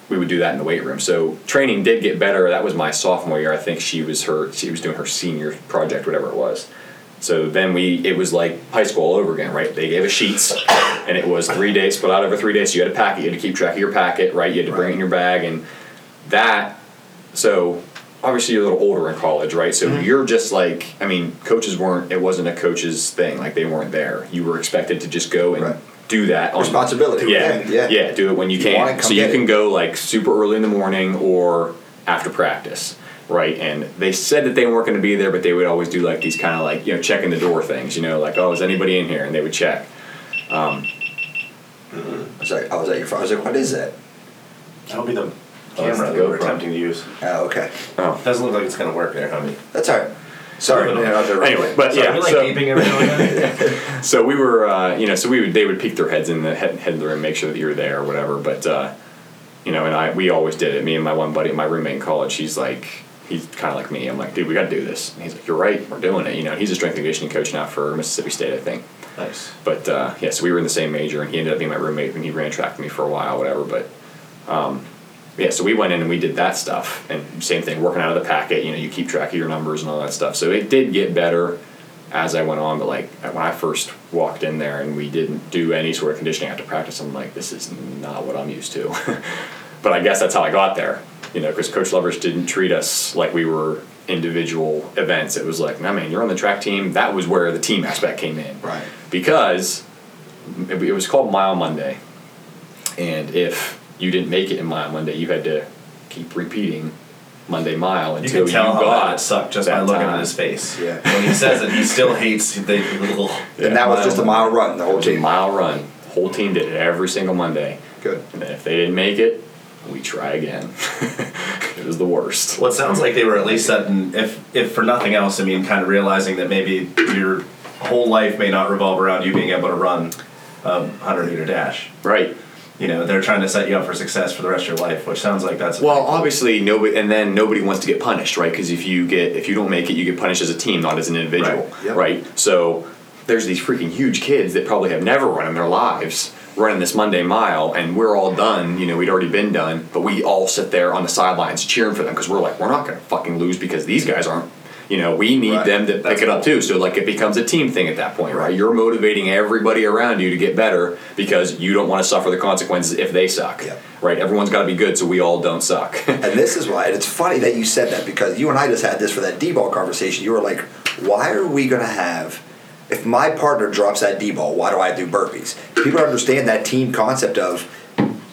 we would do that in the weight room. So training did get better. That was my sophomore year. I think she was her. She was doing her senior project, whatever it was. So then we, it was like high school all over again, right? They gave us sheets, and it was three days, split out over three days. So you had to pack it. You had to keep track of your packet, right? You had to bring it in your bag, and that so obviously you're a little older in college right so Mm-hmm. you're just like i mean coaches weren't it wasn't a coach's thing like they weren't there you were expected to just go and Right. do that on Responsibility, yeah yeah, yeah. do it when you you can it, so you can it. go like super early in the morning or after practice right and they said that they weren't going to be there but they would always do like these kind of like you know checking the door things you know like oh is anybody in here and they would check I was like, I was at your. I was like, what is that? That'll be the Oh, camera the that we're attempting to use. Oh, okay. oh Doesn't look like it's gonna work there, honey. That's all right. Sorry. No, no, no. you know, they're- anyway but So yeah we like so, beeping every now and then? So we were, uh, you know, so we would they would peek their heads in the head, head of the room, make sure that you were there or whatever. But uh, you know, and I we always did it. Me and my one buddy, my roommate in college, he's like he's kind of like me. I'm like, dude, we got to do this. And he's like, you're right, we're doing it. You know, he's a strength and conditioning coach now for Mississippi State, I think. nice. But uh, yeah, so we were in the same major, and he ended up being my roommate, and he ran track with me for a while, whatever. But um, yeah, so we went in and we did that stuff, and same thing, working out of the packet. You know, you keep track of your numbers and all that stuff. So it did get better as I went on. But like when I first walked in there and we didn't do any sort of conditioning after practice, I'm like, this is not what I'm used to. but I guess that's how I got there. You know, because Coach Lovrich didn't treat us like we were individual events. It was like, no man, you're on the track team. That was where the team aspect came in Right. because it, it was called Mile Monday, and if you didn't make it in mile Monday. You had to keep repeating Monday mile You until can tell how got bad sucked just by looking time. at his face. Yeah. When he says it, he still hates the little. and that was just a mile run the whole was a team. mile run. Whole team did it every single Monday. Good. And if they didn't make it, we try again. it was the worst. Well, it sounds like they were at least setting, if if for nothing else, I mean, kind of realizing that maybe your whole life may not revolve around you being able to run a hundred meter dash. Right. You know, they're trying to set you up for success for the rest of your life, which sounds like that's Well, obviously nobody, and then nobody wants to get punished, right? Because if you get if you don't make it, you get punished as a team, not as an individual, Right. Yep. right? So there's these freaking huge kids that probably have never run in their lives running this Monday mile, and we're all done. You know, we'd already been done, but we all sit there on the sidelines cheering for them because we're like, we're not going to fucking lose because these guys aren't. You know, we need Right. them to That's pick it up too. So like, it becomes a team thing at that point, right? Right. You're motivating everybody around you to get better because you don't want to suffer the consequences if they suck, Yep. right? Everyone's got to be good, so we all don't suck. And this is why, and it's funny that you said that because you and I just had this for that D ball conversation. You were like, why are we going to have, if my partner drops that D ball, why do I do burpees? People understand that team concept of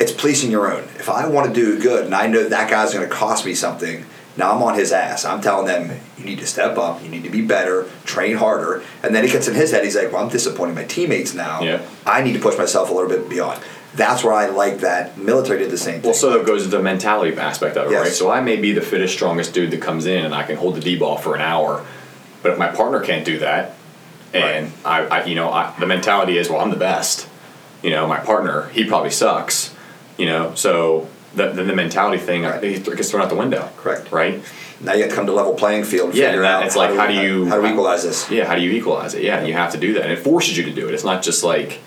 it's policing your own. If I want to do good and I know that guy's going to cost me something, now I'm on his ass. I'm telling them, you need to step up, you need to be better, train harder. And then it gets in his head, he's like, well, I'm disappointing my teammates now. Yeah. I need to push myself a little bit beyond. That's where I like that military did the same thing. Well, so that goes into the mentality aspect of it, Yes. right? So I may be the fittest, strongest dude that comes in, and I can hold the D ball for an hour, but if my partner can't do that, and I, I, you know, I, the mentality is, well, I'm the best. You know, my partner, he probably sucks. You know, so the, then the mentality thing, I think gets thrown out the window. Correct. Right. Now you have to come to level playing field. Yeah, figure and out it's like, how do you- how do we equalize this? Yeah. How do you equalize it? Yeah, you have to do that, and it forces you to do it. It's not just like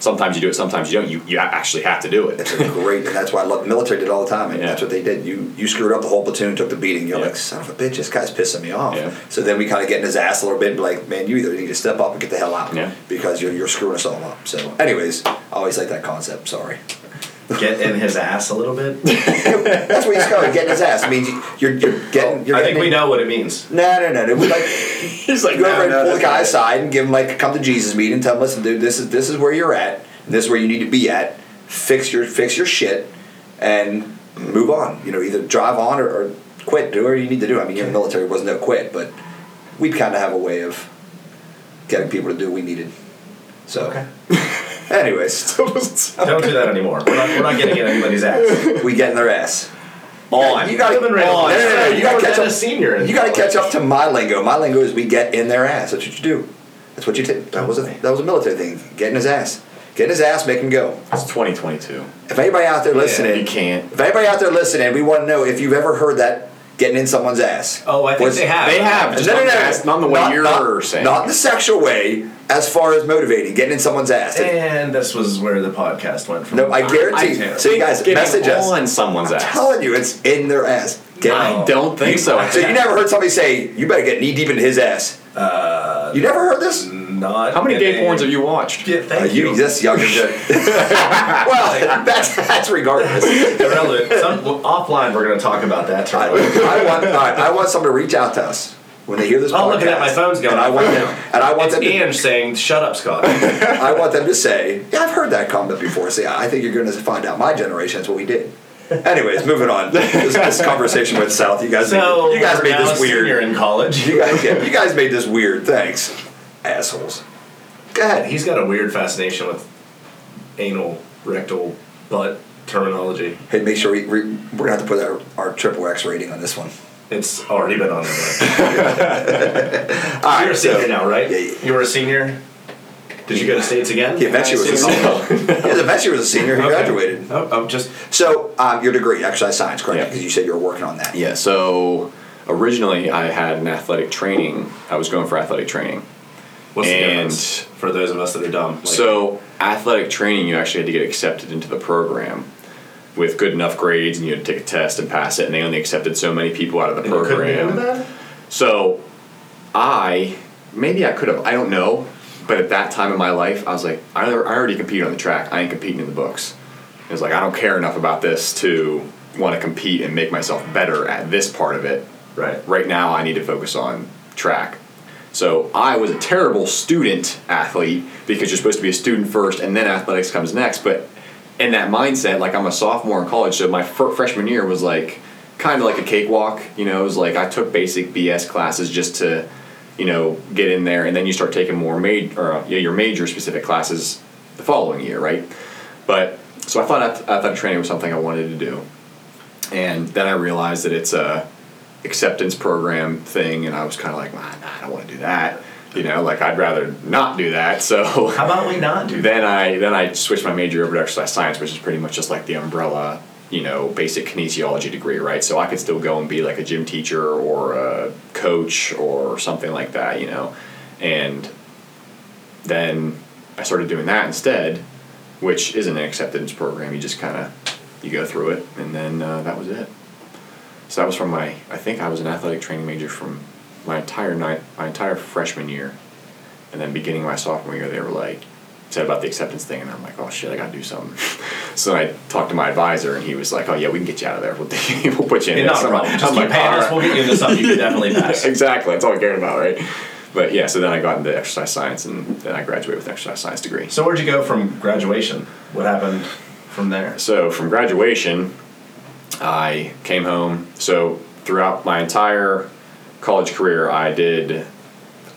sometimes you do it, sometimes you don't. You you actually have to do it. It's a great, and that's why I love the military did all the time. And Yeah. that's what they did. You you screwed up the whole platoon, took the beating. You're Yeah. like, son of a bitch, this guy's pissing me off. Yeah. So then we kind of get in his ass a little bit and be like, man, you either need to step up and get the hell out. Yeah. Because you're, you're screwing us all up. So, anyways, I always like that concept. Sorry. Get in his ass a little bit. That's what he's going. Get in his ass. I mean, you're you're getting. Oh, you're I think getting we in- know what it means. No, no, no. no. We like He's like, go over and no, no, pull the guy not- aside and give him like come to Jesus meeting and tell him, listen, dude, this is this is where you're at. And this is where you need to be at. Fix your fix your shit and move on. You know, either drive on or, or quit. Do whatever you need to do. I mean, in the military wasn't no quit, but we'd kind of have a way of getting people to do what we needed. So, Okay. anyways, Don't do that anymore. We're not, we're not getting in anybody's ass. we get in their ass. On. You got to Living right no, on. no, no, no, You got to catch up. a senior. You got to catch up to my lingo. My lingo is we get in their ass. That's what you do. That's what you did. That was a that was a military thing. Get in his ass. Get in his ass. Make him go. It's 2022. If anybody out there listening, you can't. If anybody out there listening, we want to know if you've ever heard that getting in someone's ass. Oh, I think Was- they have. They have. Just no, no, not, no, ass- not in the way not, you're not, saying. Not the sexual way. As far as motivating, getting in someone's ass. And this was where the podcast went from. No, I guarantee. I- so you guys Getting message us. on someone's I'm ass. telling you, it's in their ass. Get No. I don't think so. So you never heard somebody say, "You better get knee deep into his ass." Uh, You never heard this? not. How many gay porns have you watched? Yeah, Uh, thank you you. this younger gen- well, that's that's regardless. Irrelevant. Some, well, offline, we're going to talk about that. I, I want all right, I want someone to reach out to us when they hear this. Oh, podcast, looking at my phone's going And I want right them, now. and I want it's them. To, Ian saying, "Shut up, Scott." I want them to say, "Yeah, I've heard that comment before." Say, I think you're going to find out. My generation, that's what we did. Anyways, moving on. This, this conversation went south. You guys, so made, you guys made this a senior weird. in college. You guys, yeah, you guys made this weird. Thanks, assholes. Go ahead. He's got a weird fascination with anal, rectal, butt terminology. Hey, make sure we, we we're gonna have to put our, our triple X rating on this one. It's already been on there. All You're a senior so- now, right? Yeah, yeah. You were a senior. Did you go to states again? He eventually was a senior. yeah, eventually was a senior. He Okay. graduated. Oh, oh, just So um, your degree, exercise science, correct? Yeah. Because you said you were working on that. Yeah, so originally I had an athletic training. I was going for athletic training. what's the And- difference for those of us that are dumb? Like, so, athletic training, you actually had to get accepted into the program with good enough grades, and you had to take a test and pass it, and they only accepted so many people out of the and program. do that? So, I maybe I could have. I don't know, but at that time in my life, I was like, I, I already competed on the track. I ain't competing in the books. It was like I don't care enough about this to want to compete and make myself better at this part of it. Right. Right now, I need to focus on track. So I was a terrible student athlete because you're supposed to be a student first and then athletics comes next. But in that mindset, like I'm a sophomore in college, so my freshman year was like kind of like a cakewalk. You know, it was like I took basic BS classes just to, you know, get in there, and then you start taking more major uh, your major specific classes the following year, right? But so I thought I thought training was something I wanted to do, and then I realized that it's a acceptance program thing, and I was kind of like, nah, nah, I don't want to do that. You know, like I'd rather not do that. So How about we not do that? then I then I switched my major over to exercise science, which is pretty much just like the umbrella, you know, basic kinesiology degree, right? So I could still go and be like a gym teacher or a coach or something like that, you know. And then I started doing that instead, which isn't an acceptance program. You just kind of you go through it, and then uh, that was it. So that was from my I think I was an athletic training major from my entire night my entire freshman year, and then beginning my sophomore year they were like said about the acceptance thing, and I'm like, oh shit, I gotta do something. so I talked to my advisor, and he was like, oh yeah, we can get you out of there. We'll, we'll put you in. Yeah, there." not a problem. like- Just I'm keep like, paying "All us. right." We'll get you into something you can definitely pass. exactly. That's all I cared about, right? But yeah, so then I got into exercise science, and then I graduated with an exercise science degree. So where'd you go from graduation? What happened from there? So from graduation, I came home. So throughout my entire college career, I did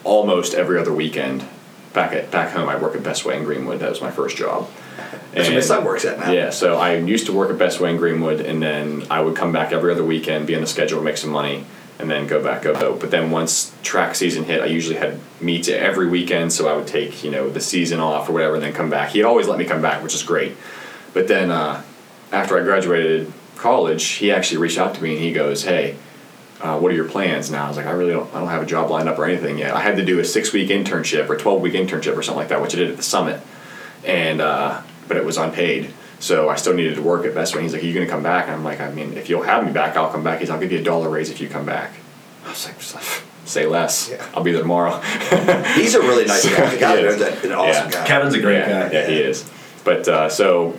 almost every other weekend. Back at back home, I work at Best Way in Greenwood. That was my first job. That's where my son works at now. Yeah, so I used to work at Best Way in Greenwood, and then I would come back every other weekend, be on the schedule, make some money, and then go back go vote. But then once track season hit, I usually had meets every weekend, so I would take you know the season off or whatever, and then come back. He'd always let me come back, which is great. But then uh, after I graduated college, he actually reached out to me and he goes, "Hey." Uh, what are your plans now? I was like, I really don't, I don't have a job lined up or anything yet. I had to do a six week internship or 12 week internship or something like that, which I did at the summit and uh, but it was unpaid. So I still needed to work at Best Way. He's like, "Are you going to come back?" And I'm like, "I mean, if you'll have me back, I'll come back." He's, like, "I'll give you a dollar raise if you come back." I was like, "Say less. Yeah. I'll be there tomorrow." He's a really nice guy. The guy He is. an awesome Yeah. guy. Kevin's a great yeah, guy. Yeah, he is. But uh, so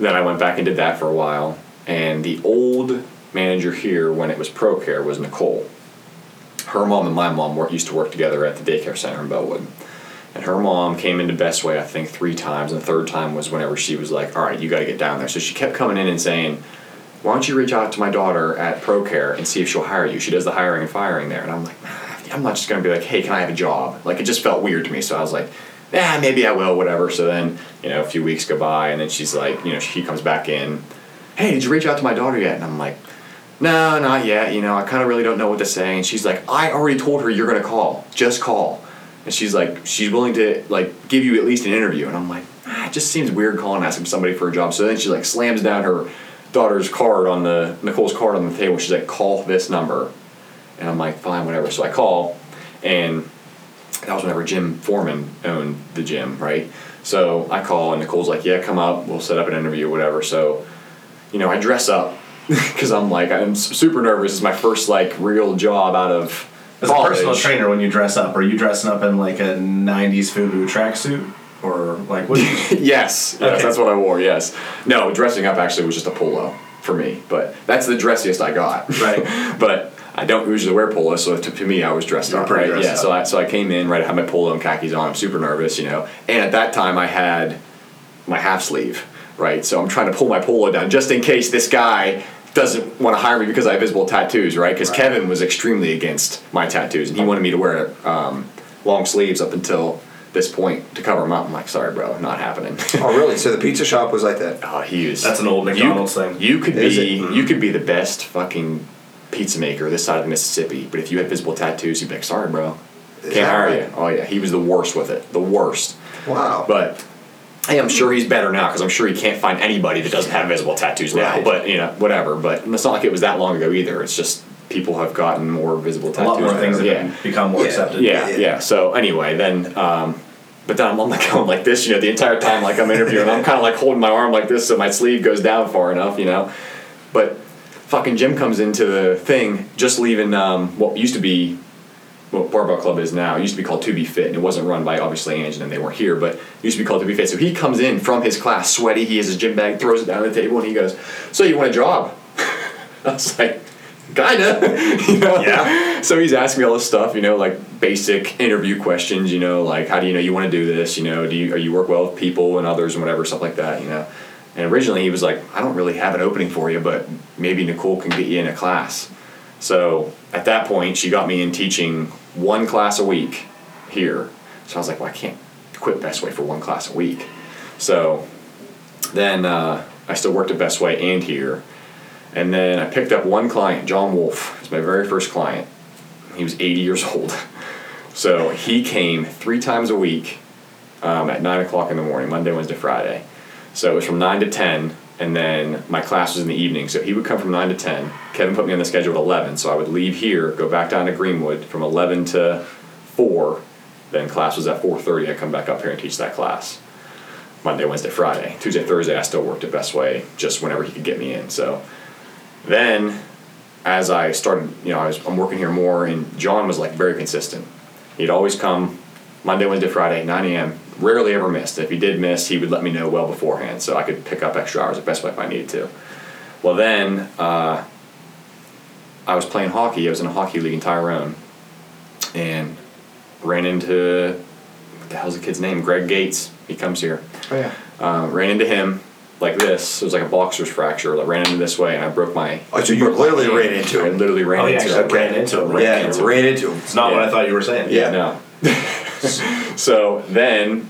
then I went back and did that for a while, and the old manager here when it was ProCare was Nicole. Her mom and my mom work, used to work together at the daycare center in Bellwood. And her mom came into Best Way, I think, three times. And the third time was whenever she was like, all right, you got to get down there. So she kept coming in and saying, why don't you reach out to my daughter at ProCare and see if she'll hire you? She does the hiring and firing there. And I'm like, "Ah, I'm not just going to be like, hey, can I have a job? Like, it just felt weird to me. So I was like, yeah, maybe I will, whatever. So then, you know, a few weeks go by, and then she's like, you know, she comes back in, hey, did you reach out to my daughter yet? And I'm like, no, not yet. You know, I kind of really don't know what to say. And she's like, I already told her you're going to call. Just call. And she's like, she's willing to, like, give you at least an interview. And I'm like, ah, it just seems weird calling asking somebody for a job. So then she, like, slams down her daughter's card on the, Nicole's card on the table. She's like, call this number. And I'm like, fine, whatever. So I call, and that was whenever Jim Foreman owned the gym, right? So I call, and Nicole's like, yeah, come up. We'll set up an interview, whatever. So, you know, I dress up because I'm like, I'm super nervous. It's my first, like, real job out of As a personal trainer, when you dress up, are you dressing up in like a '90s FUBU tracksuit, or like what? Yes, yes, Okay. that's what I wore. Yes, no, dressing up actually was just a polo for me, but that's the dressiest I got. Right. but I don't usually wear polo, so to, to me, I was dressed You were up. Right. dressed yeah. up. So I so I came in right. I had my polo and khakis on. I'm super nervous, you know. And at that time, I had my half sleeve. Right. So I'm trying to pull my polo down just in case this guy doesn't want to hire me because I have visible tattoos, right? Because Right. Kevin was extremely against my tattoos, and he wanted me to wear um, long sleeves up until this point to cover them up. I'm like, sorry, bro, not happening. Oh, really? So the pizza shop was like that? oh, he was. That's an old McDonald's you, thing. You could Is be, it? you could be the best fucking pizza maker this side of the Mississippi, but if you had visible tattoos, you'd be like, sorry, bro, Is can't hire right? you. Oh yeah, he was the worst with it, the worst. Wow. But hey, I'm sure he's better now because I'm sure he can't find anybody that doesn't have visible tattoos now. Right. But you know, whatever. But it's not like it was that long ago either. It's just people have gotten more visible tattoos. a tattoos. lot more things have yeah. become more Yeah. accepted. Yeah, Yeah. yeah, So anyway, then, um, but then I'm, I'm like going like this, you know, the entire time like I'm interviewing, I'm kind of like holding my arm like this so my sleeve goes down far enough, you know. But fucking Jim comes into the thing just leaving um, what used to be what Barbell Club is now. It used to be called To Be Fit, and it wasn't run by obviously Ange, and they weren't here, but it used to be called To Be Fit. So he comes in from his class, sweaty. He has his gym bag, throws it down on the table, and he goes, "So you want a job?" I was like, "Kinda," you know. Yeah. So he's asking me all this stuff, you know, like basic interview questions, you know, like how do you know you want to do this, you know, do you are you work well with people and others and whatever stuff like that, you know. And originally he was like, I don't really have an opening for you, but maybe Nicole can get you in a class. So at that point, she got me in teaching one class a week here. So I was like, well, I can't quit Best Way for one class a week. So then uh, I still worked at Best Way and here. And then I picked up one client, John Wolf. Was my very first client. He was 80 years old. So he came three times a week um, at 9 o'clock in the morning, Monday, Wednesday, Friday. So it was from 9 to 10, and then my class was in the evening. So he would come from 9 to 10. Kevin put me on the schedule at 11, so I would leave here, go back down to Greenwood from 11 to 4. Then class was at 4.30. I'd come back up here and teach that class. Monday, Wednesday, Friday. Tuesday, Thursday, I still worked at Best Way, just whenever he could get me in. So then, as I started, you know, I was I'm working here more, and John was like very consistent. He'd always come Monday, Wednesday, Friday, 9 a.m. Rarely ever missed. If he did miss, he would let me know well beforehand, so I could pick up extra hours at Best Way if I needed to. Well, then uh, I was playing hockey. I was in a hockey league in Tyrone, and ran into what the hell's the kid's name? Greg Gates. He comes here. Oh yeah. Uh, ran into him like this. It was like a boxer's fracture. Like ran into this way, and I broke my. Oh, so you literally hand. ran into I him. literally ran Oh, yeah, into him. said ran into him. yeah, into ran into him. It's not what I thought you were saying. Yeah. No. so then,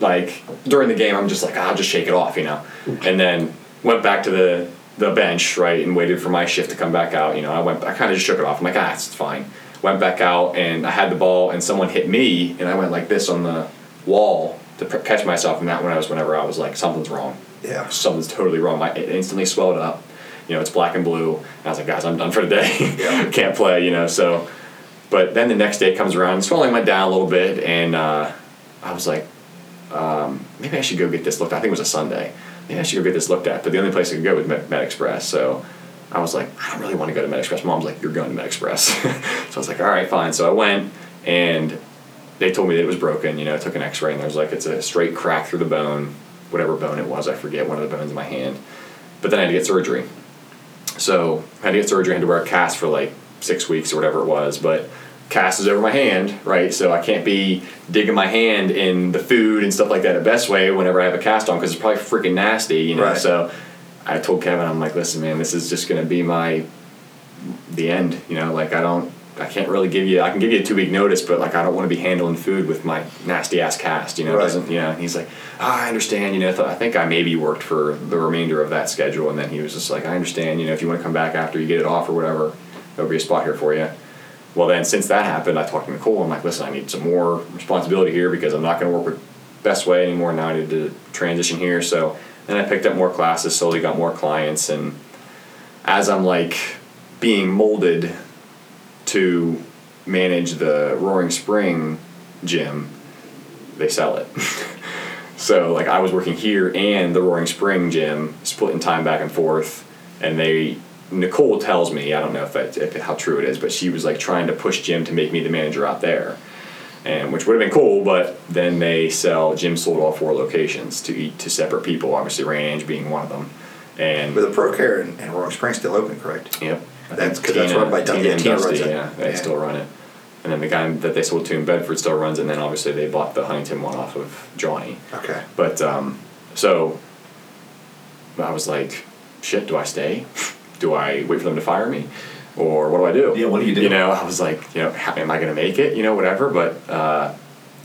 like during the game, I'm just like, "Ah, I'll just shake it off, you know. And then went back to the the bench, right, and waited for my shift to come back out. You know, I went, I kind of just shook it off. I'm like, ah, it's fine. Went back out, and I had the ball, and someone hit me, and I went like this on the wall to pr- catch myself. And that when I was, whenever I was like, something's wrong. Yeah. Something's totally wrong. My, it instantly swelled up. You know, it's black and blue. And I was like, guys, I'm done for today. Yeah. Can't play. You know, so. But then the next day comes around, swelling went down a little bit, and uh, I was like, um, maybe I should go get this looked at. I think it was a Sunday. Maybe I should go get this looked at. But the only place I could go was Med, MedExpress. So I was like, I don't really want to go to MedExpress. Mom's like, you're going to MedExpress. so I was like, all right, fine. So I went, and they told me that it was broken. You know, I took an X-ray, and there was like, it's a straight crack through the bone, whatever bone it was. I forget one of the bones in my hand. But then I had to get surgery. So I had to get surgery. I had to wear a cast for like six weeks or whatever it was. But cast is over my hand, right? So I can't be digging my hand in the food and stuff like that at Best Way whenever I have a cast on because it's probably freaking nasty, you know. Right. So I told Kevin, I'm like, listen, man, this is just gonna be my the end, you know. Like I don't, I can't really give you. I can give you a two week notice, but like I don't want to be handling food with my nasty ass cast, you know. It Right. Doesn't, you know. And he's like, ah, I understand, you know. I think I maybe worked for the remainder of that schedule, and then he was just like, I understand, you know, if you want to come back after you get it off or whatever, there'll be a spot here for you. Well, then since that happened, I talked to Nicole. I'm like, listen, I need some more responsibility here because I'm not going to work with Best Way anymore. Now I need to transition here. So then I picked up more classes, slowly got more clients, and as I'm like being molded to manage the Roaring Spring gym, they sell it. so like I was working here and the Roaring Spring gym, splitting time back and forth, and they Nicole tells me I don't know if that if, how true it is, but she was like trying to push Jim to make me the manager out there, and which would have been cool. But then they sell Jim sold all four locations to to separate people. Obviously, Ray and Ange being one of them, and But the Pro Care in, in Roaring Spring's still open, correct? Yep. I That's think 'cause that's run by Dun- Tina yeah, and yeah, they Yeah. still run it. And then the guy that they sold to in Bedford still runs it, and then obviously they bought the Huntingdon one off of Johnny. Okay. But um, so I was like, shit, do I stay? Do I wait for them to fire me? Or what do I do? Yeah, what do you do? You know, I was like, you know, how, am I going to make it? You know, whatever. But uh,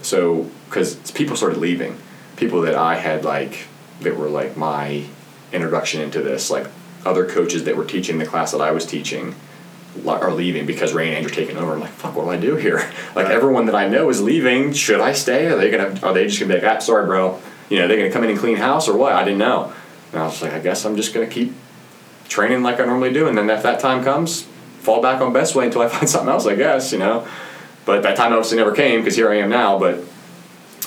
so, because people started leaving. People that I had like, that were like my introduction into this, like other coaches that were teaching the class that I was teaching are leaving because Ray and Ange are taking over. I'm like, fuck, what do I do here? Like Right. everyone that I know is leaving. Should I stay? Are they gonna? Are they just gonna be like, ah, sorry, bro? You know, they're gonna come in and clean house or what? I didn't know. And I was like, I guess I'm just gonna keep training like I normally do, and then if that time comes, fall back on Best Way until I find something else. I guess you know. But that time obviously never came because here I am now. But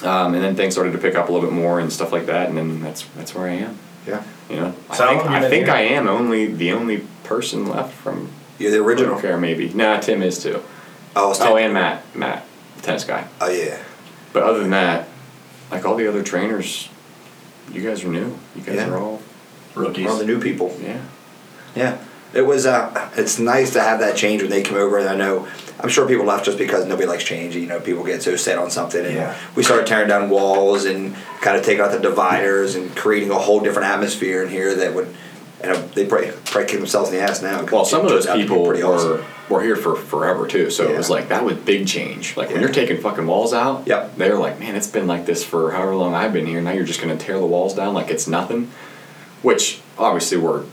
um, and then things started to pick up a little bit more and stuff like that, and then that's that's where I am. Yeah. You know, So I think, long have you I, think? I am only the only person left from You're the original. Original Care, maybe. Nah, Tim is too. Oh, it's Oh, and Matt, Matt, the tennis guy. Oh yeah. But other than that, like all the other trainers, you guys are new. You guys Yeah. are all Rookies. All the new people. yeah. Yeah. it was. Uh, it's nice to have that change when they come over. And I know, I'm sure people left just because nobody likes change. You know, people get so set on something, and Yeah. we started tearing down walls and kind of taking out the dividers and creating a whole different atmosphere in here that would. And uh, they probably, probably kick themselves in the ass now. Well, some of those out to be people pretty were awesome. were here for forever too. So it was like that was big change. Like when you're taking fucking walls out, Yep. they're like, man, it's been like this for however long I've been here. Now you're just gonna tear the walls down like it's nothing, which obviously were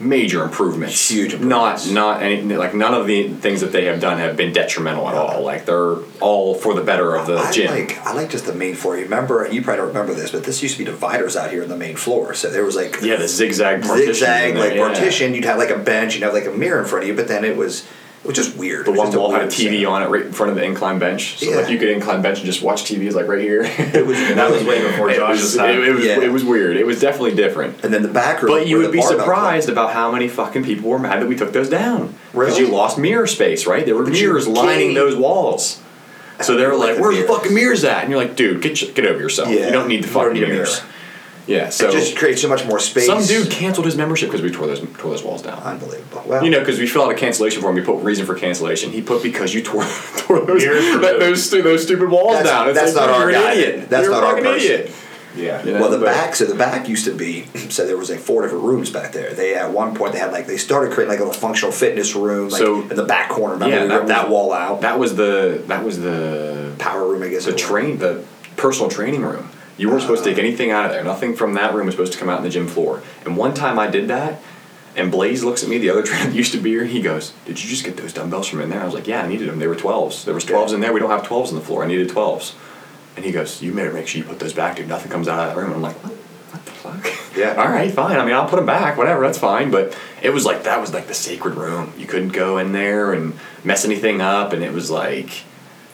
major improvements. Huge improvements. Not not any like none of the things that they have done have been detrimental at all. Like they're all for the better of the I gym. like I like just the main floor. You remember? You probably don't remember this, but this used to be dividers out here in the main floor. So there was like yeah, the zigzag partition. zigzag like yeah. partition. You'd have like a bench. You'd have like a mirror in front of you, but then it was it is weird. The one wall had a TV on it right in front of the incline bench, so Yeah. like you could incline bench and just watch TV. Is like right here. It was That was way before Josh's was, time. it, it was, Yeah. it was weird. It was definitely different. And then the back room. But you would be surprised about how many fucking people were mad that we took those down. Because Really? you lost mirror space, right? There were But mirrors lining those walls. So they were like like, the "Where's the fucking mirrors at?" And you're like, "Dude, get get over yourself. Yeah. You don't need the fucking mirrors." mirror. Yeah. So it just creates so much more space. some dude canceled his membership because we tore those tore those walls down. Unbelievable. Well, You know, because we fill out a cancellation form, we put reason for cancellation. He put because you tore, tore those, that, those, those stupid walls That's- down. It's that's like, not our you're guy. an idiot. That's you're not a our fucking person. idiot. Yeah. You know, well, the but- back. So the back used to be. So there was like four different rooms back there. They at one point they had like they started creating like a little functional fitness room like So- in the back corner. Remember Yeah, we that ripped was- that wall out. That was the that was the power room, I guess. the train the personal training room. You weren't supposed to take anything out of there. Nothing from that room was supposed to come out in the gym floor. And one time I did that, and Blaze looks at me, the other trainer that used to be here, he goes, Did you just get those dumbbells from in there? I was like, Yeah, I needed them. They were 12s. There was 12s in there. We don't have 12s on the floor. I needed 12s. And he goes, You better make sure you put those back, dude. Nothing comes out of that room. And I'm like, What? What the fuck? Yeah. All right, fine. I mean, I'll put them back. Whatever. That's fine. But it was like that was like the sacred room. You couldn't go in there and mess anything up. And it was like,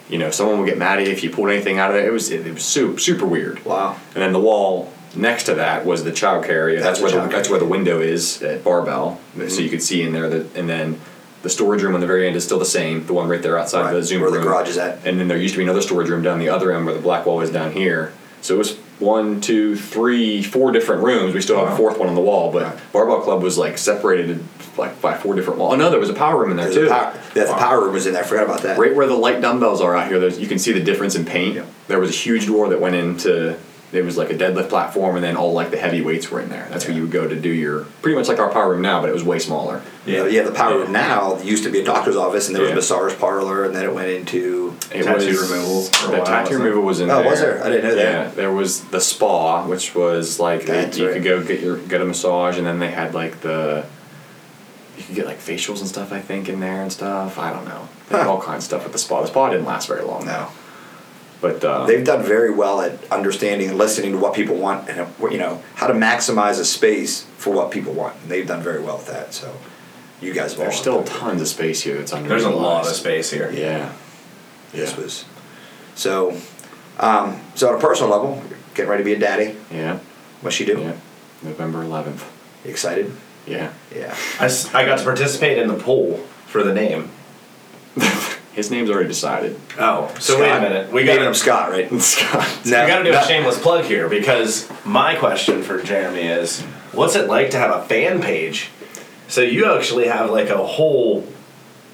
you know, someone would get mad at you if you pulled anything out of it. It was it, was super super weird. Wow. And then the wall next to that was the child care area. That's, That's where the, that's where the window is at Barbell, Mm-hmm. so you could see in there. That and then the storage room on the very end is still the same. The one right there outside Right, the Zoom where the garage is at. And then there used to be another storage room down the other end where the black wall is down here. So it was one, two, three, four different rooms. We still have a fourth one on the wall, but Right. Barbell Club was like separated like by four different walls. Oh no, there was a power room in there There's too. power, yeah, the power room was in there. I forgot about that. Right where the light dumbbells are out here, there's, you can see the difference in paint. Yeah. There was a huge door that went into. It was like a deadlift platform, and then all like the heavy weights were in there. That's where you would go to do your pretty much like our power room now, but it was way smaller. Yeah, yeah. The power room now used to be a doctor's office, and there was a massage parlor, and then it went into. It Tattoo was removal The while, tattoo removal was in Oh, there. was there? I didn't know that. Yeah, there was the spa, which was like you right. could go get your get a massage, and then they had like the you could get like facials and stuff. I think in there and stuff. I don't know. Huh. all kinds of stuff at the spa. The spa didn't last very long No. now, but uh, They've done very well at understanding and listening to what people want, and uh, you know how to maximize a space for what people want. And they've done very well with that. So, you guys have all there's still tons of space here that's underutilized. There's a lot of space here. Yeah. This Yeah. was so. Um, so on a personal level, getting ready to be a daddy. Yeah. What's she do? Yeah. November 11th. You excited? Yeah. Yeah. I, I got to participate in the poll for the name. His name's already decided. Oh, so wait a minute. We got him Scott, right? Scott. No, we got to do no. a shameless plug here because my question for Jeremy is, what's it like to have a fan page? So you actually have like a whole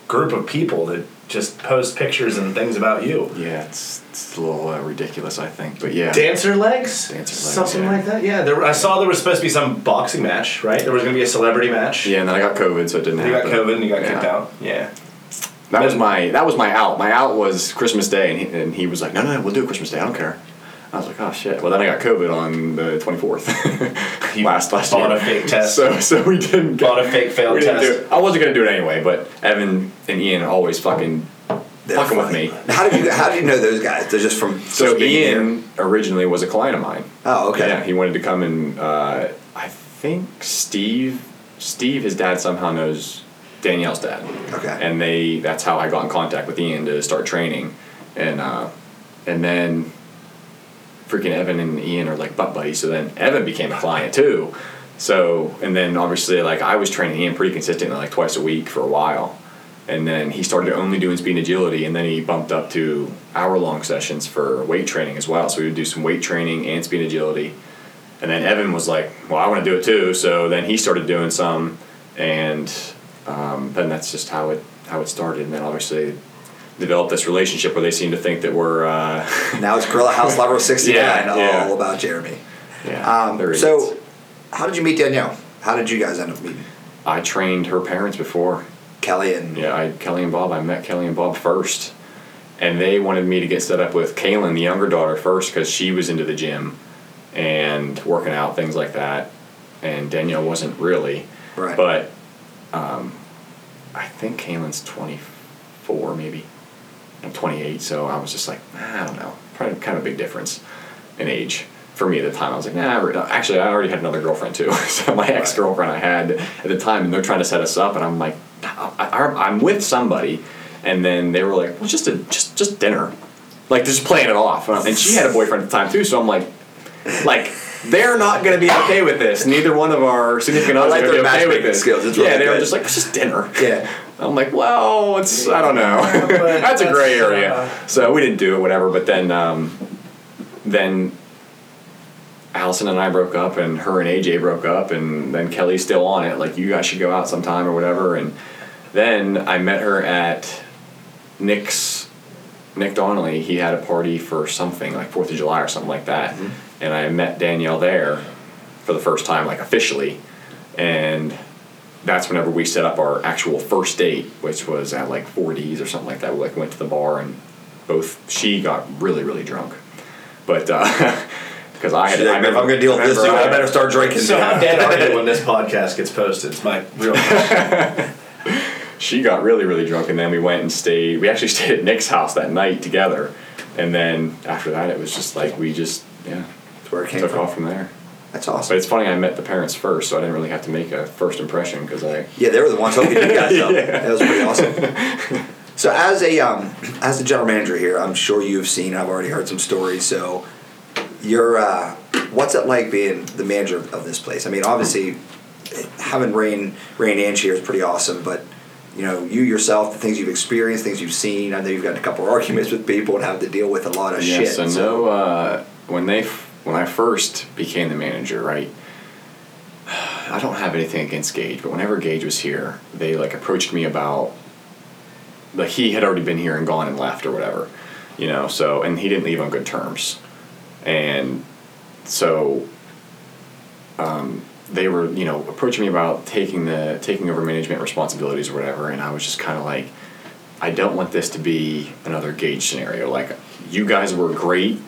group of people that just post pictures and things about you. Yeah, it's, it's a little uh, ridiculous, I think, but yeah. Dancer legs, Dancer legs, something yeah. like that. Yeah, there, I saw there was supposed to be some boxing match, right? There was going to be a celebrity match. Yeah, and then I got COVID, so it didn't happen. You got. COVID and you got Yeah. kicked out. Yeah. That was my that was my out. My out was Christmas Day, and he, and he was like, "No, no, no, we'll do it Christmas Day. I don't care." I was like, "Oh shit!" Well, then I got COVID on the twenty fourth. He last last bought year. a fake test. So so we didn't get, Bought a fake failed we didn't test. do. I wasn't gonna do it anyway, but Evan and Ian always fucking They're fucking with me. How did you How did you know those guys? They're just from. So just being Ian originally was a client of mine. Oh, okay. Yeah, he wanted to come and uh, I think Steve, Steve, his dad somehow knows Danielle's dad. Okay. And they that's how I got in contact with Ian to start training, and uh, and then freaking Evan and Ian are like butt buddies. So then Evan became a client too. So and then obviously like I was training Ian pretty consistently like twice a week for a while. And then he started only doing speed and agility, and then he bumped up to hour long sessions for weight training as well. So we would do some weight training and speed and agility. And then Evan was like, "Well, I want to do it too." So then he started doing some, and um, then that's just how it how it started. And then obviously developed this relationship where they seem to think that we're uh, Now it's Gorilla House Level 69, Yeah, yeah. all about Jeremy. yeah. Um, so, how did you meet Danielle? How did you guys end up meeting? I trained her parents before. Kelly and Yeah, I Kelly and Bob. I met Kelly and Bob first, and they wanted me to get set up with Kaylin, the younger daughter, first because she was into the gym and working out things like that, and Danielle wasn't really. Right. But um, I think Kaylin's twenty four, maybe. I'm twenty eight, so I was just like, I don't know, probably kind of a big difference in age. For me at the time, I was like, nah. Actually, I already had another girlfriend too. so my ex girlfriend I had at the time, and they're trying to set us up, and I'm like, I, I'm with somebody, and then they were like, well, just a just just dinner, like just playing it off. And she had a boyfriend at the time too, so I'm like, like they're not going to be okay with this. Neither one of our significant others like are going their to be okay with this. skills. It's yeah, really they were just like, it's just dinner. yeah. I'm like, well, it's I don't know. but that's a gray area. uh, so we didn't do it, whatever. But then, um, then Allison and I broke up, and her and AJ broke up, and then Kelly's still on it. Like, you guys should go out sometime or whatever. And then I met her at Nick's. Nick Donnelly, he had a party for something like Fourth of July or something like that, and I met Danielle there for the first time, like officially, and that's whenever we set up our actual first date, which was at like 4Ds or something like that. We like went to the bar and both she got really really drunk, but uh, because I had She's like, I if I'm going to deal with this, dude, I I- better start drinking. So how dead are you when this podcast gets posted? It's my real she got really really drunk and then we went and stayed. We actually stayed at Nick's house that night together, and then after that it was just like we just yeah That's where it came took from. off from there. That's awesome. But it's funny I met the parents first, so I didn't really have to make a first impression because I Yeah, they were the ones hooking you guys up. That was pretty awesome. So as a um, as the general manager here, I'm sure you've seen. I've already heard some stories. So you're uh, what's it like being the manager of this place? I mean, obviously having Rain Ray and Ange here is pretty awesome, but you know, you yourself, the things you've experienced, things you've seen. I know you've got a couple of arguments with people and have to deal with a lot of Yes, shit. I so- know. Uh, when they f- when I first became the manager, right? I don't have anything against Gage, but whenever Gage was here, they like approached me about like he had already been here and gone and left or whatever, you know. So and he didn't leave on good terms, and so um, they were you know approaching me about taking the taking over management responsibilities or whatever, and I was just kind of like. I don't want this to be another Gage scenario. Like, you guys were great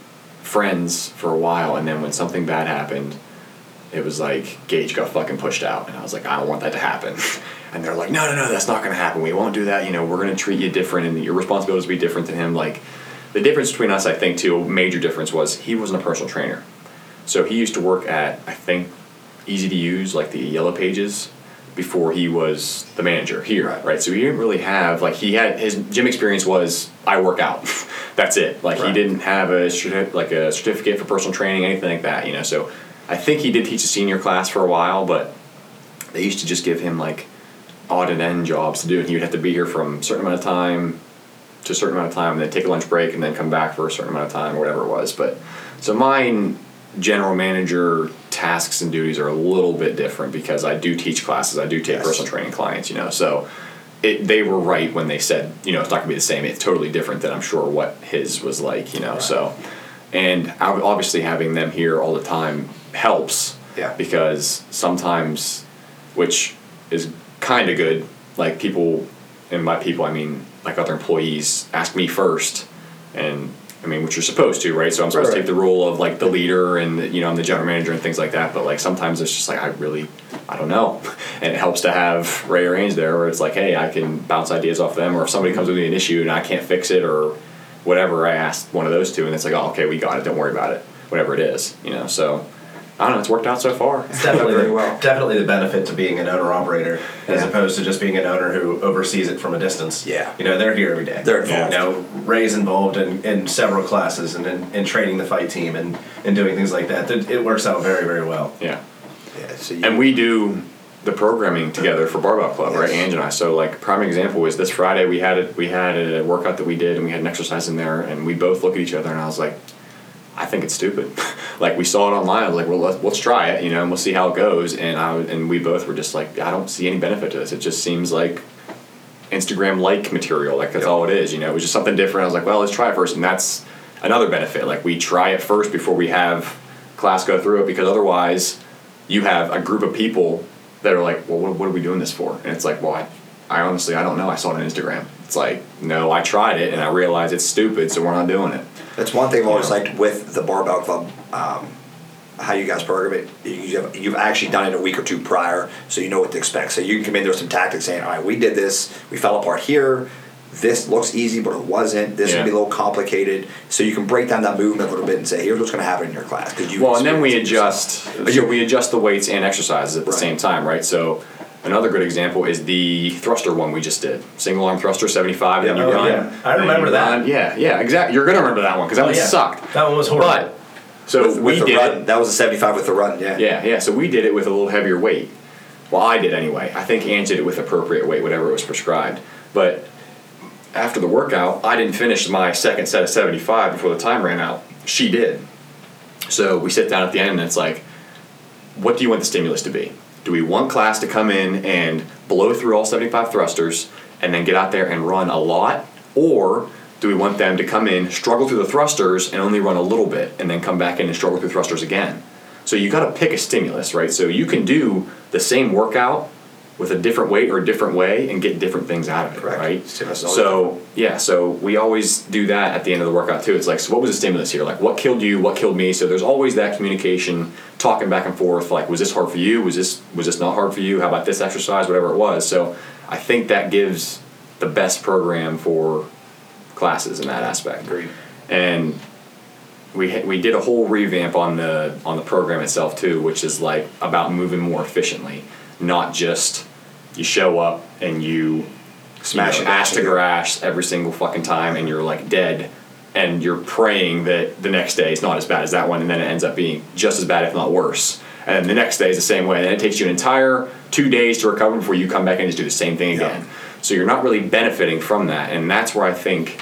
friends for a while, and then when something bad happened, it was like Gage got fucking pushed out, and I was like, I don't want that to happen. And they're like, No, no, no, that's not to happen. We won't do that. You know, we're to treat you different, and your responsibilities will be different than him. Like, the difference between us, I think, too, a major difference was he wasn't a personal trainer. So he used to work at, I think, Easy to Use, like the Yellow Pages, before he was the manager here, Right. right? So he didn't really have like he had his gym experience was I work out, that's it. Like he didn't have a like a certificate for personal training, anything like that, you know. So I think he did teach a senior class for a while, but they used to just give him like odd and end jobs to do, and he would have to be here from a certain amount of time to a certain amount of time, and then take a lunch break, and then come back for a certain amount of time, or whatever it was. But so mine general manager tasks and duties are a little bit different because I do teach classes, I do take Yes. personal training clients, you know. So it, they were right when they said, you know, it's not gonna be the same. It's totally different than I'm sure what his was like, you know. So, and obviously having them here all the time helps, Yeah. because sometimes, which is kind of good. Like people, and by people I mean like other employees ask me first, and I mean which you're supposed to, right? So I'm supposed Right, to take the role of like the leader and you know I'm the general manager and things like that. But like sometimes it's just like I really, I don't know, and it helps to have Ray or Ange there where it's like, hey, I can bounce ideas off them, or if somebody comes with me an issue and I can't fix it or whatever, I ask one of those two, and it's like, oh, okay, we got it. Don't worry about it. Whatever it is, you know. So I don't know. It's worked out so far. It's definitely Very the, well. definitely the benefit to being an owner operator as opposed to just being an owner who oversees it from a distance. Yeah. You know, they're here every day. They're involved. You know, Ray's involved in, in several classes and in, in training the fight team and, and doing things like that. It, it works out very, very well. Yeah. Yeah, so you, And we do the programming together for Barbell Club, right? Ange and I. So like prime example was this Friday we had it we had a workout that we did and we had an exercise in there and we both look at each other and I was like, I think it's stupid. like we saw it online. I was like, well, let's, let's try it, you know, and we'll see how it goes. And I and we both were just like, I don't see any benefit to this. It just seems like Instagram like material. Like that's Yep. all it is. You know, it was just something different. I was like, well, let's try it first, and that's another benefit. Like we try it first before we have class go through it, because otherwise, you have a group of people that are like, well, what, what are we doing this for? And it's like, well, I, I honestly, I don't know. I saw it on Instagram. It's like, no, I tried it, and I realized it's stupid, so we're not doing it. That's one thing I've always Yeah. liked with the barbell club. Um, how you guys program it, you have, you've actually done it a week or two prior, so you know what to expect. So you can come in there with some tactics saying, all right, we did this, we fell apart here. This looks easy, but it wasn't. This Yeah. would be a little complicated. So you can break down that movement a little bit and say, here's what's going to happen in your class. Because you Well, and then we adjust. So we adjust the weights and exercises at the Right. same time, right? So another good example is the thruster one we just did. Single arm thruster, seventy five, and you oh, run. yeah. I and remember you that. run- Yeah, yeah, exactly. You're gonna remember that one because that Oh, one yeah. sucked. That one was horrible. But so with, we with the did run, that was a 75 with the run, yeah. Yeah, yeah. So we did it with a little heavier weight. Well, I did anyway. I think Ange did it with appropriate weight, whatever it was prescribed. But after the workout, I didn't finish my second set of 75 before the time ran out. She did. So we sit down at the end and it's like, what do you want the stimulus to be? Do we want class to come in and blow through all 75 thrusters and then get out there and run a lot? Or do we want them to come in, struggle through the thrusters, and only run a little bit and then come back in and struggle through thrusters again? So you got to pick a stimulus, right? So you can do the same workout with a different weight or a different way and get different things out of it, Correct. right? Stimulus So yeah, so we always do that at the end of the workout too. It's like, so what was the stimulus here? Like, what killed you? What killed me? So there's always that communication, talking back and forth. Like, was this hard for you? Was this was this not hard for you? How about this exercise? Whatever it was. So I think that gives the best program for classes in that aspect. Agreed. And we we did a whole revamp on the on the program itself too, which is like about moving more efficiently, not just you show up and you Smash you know, ass to grass every single fucking time, and you're like dead, and you're praying that the next day is not as bad as that one, and then it ends up being just as bad, if not worse. And then the next day is the same way, and it takes you an entire two days to recover before you come back and just do the same thing Yeah. again. So you're not really benefiting from that, and that's where I think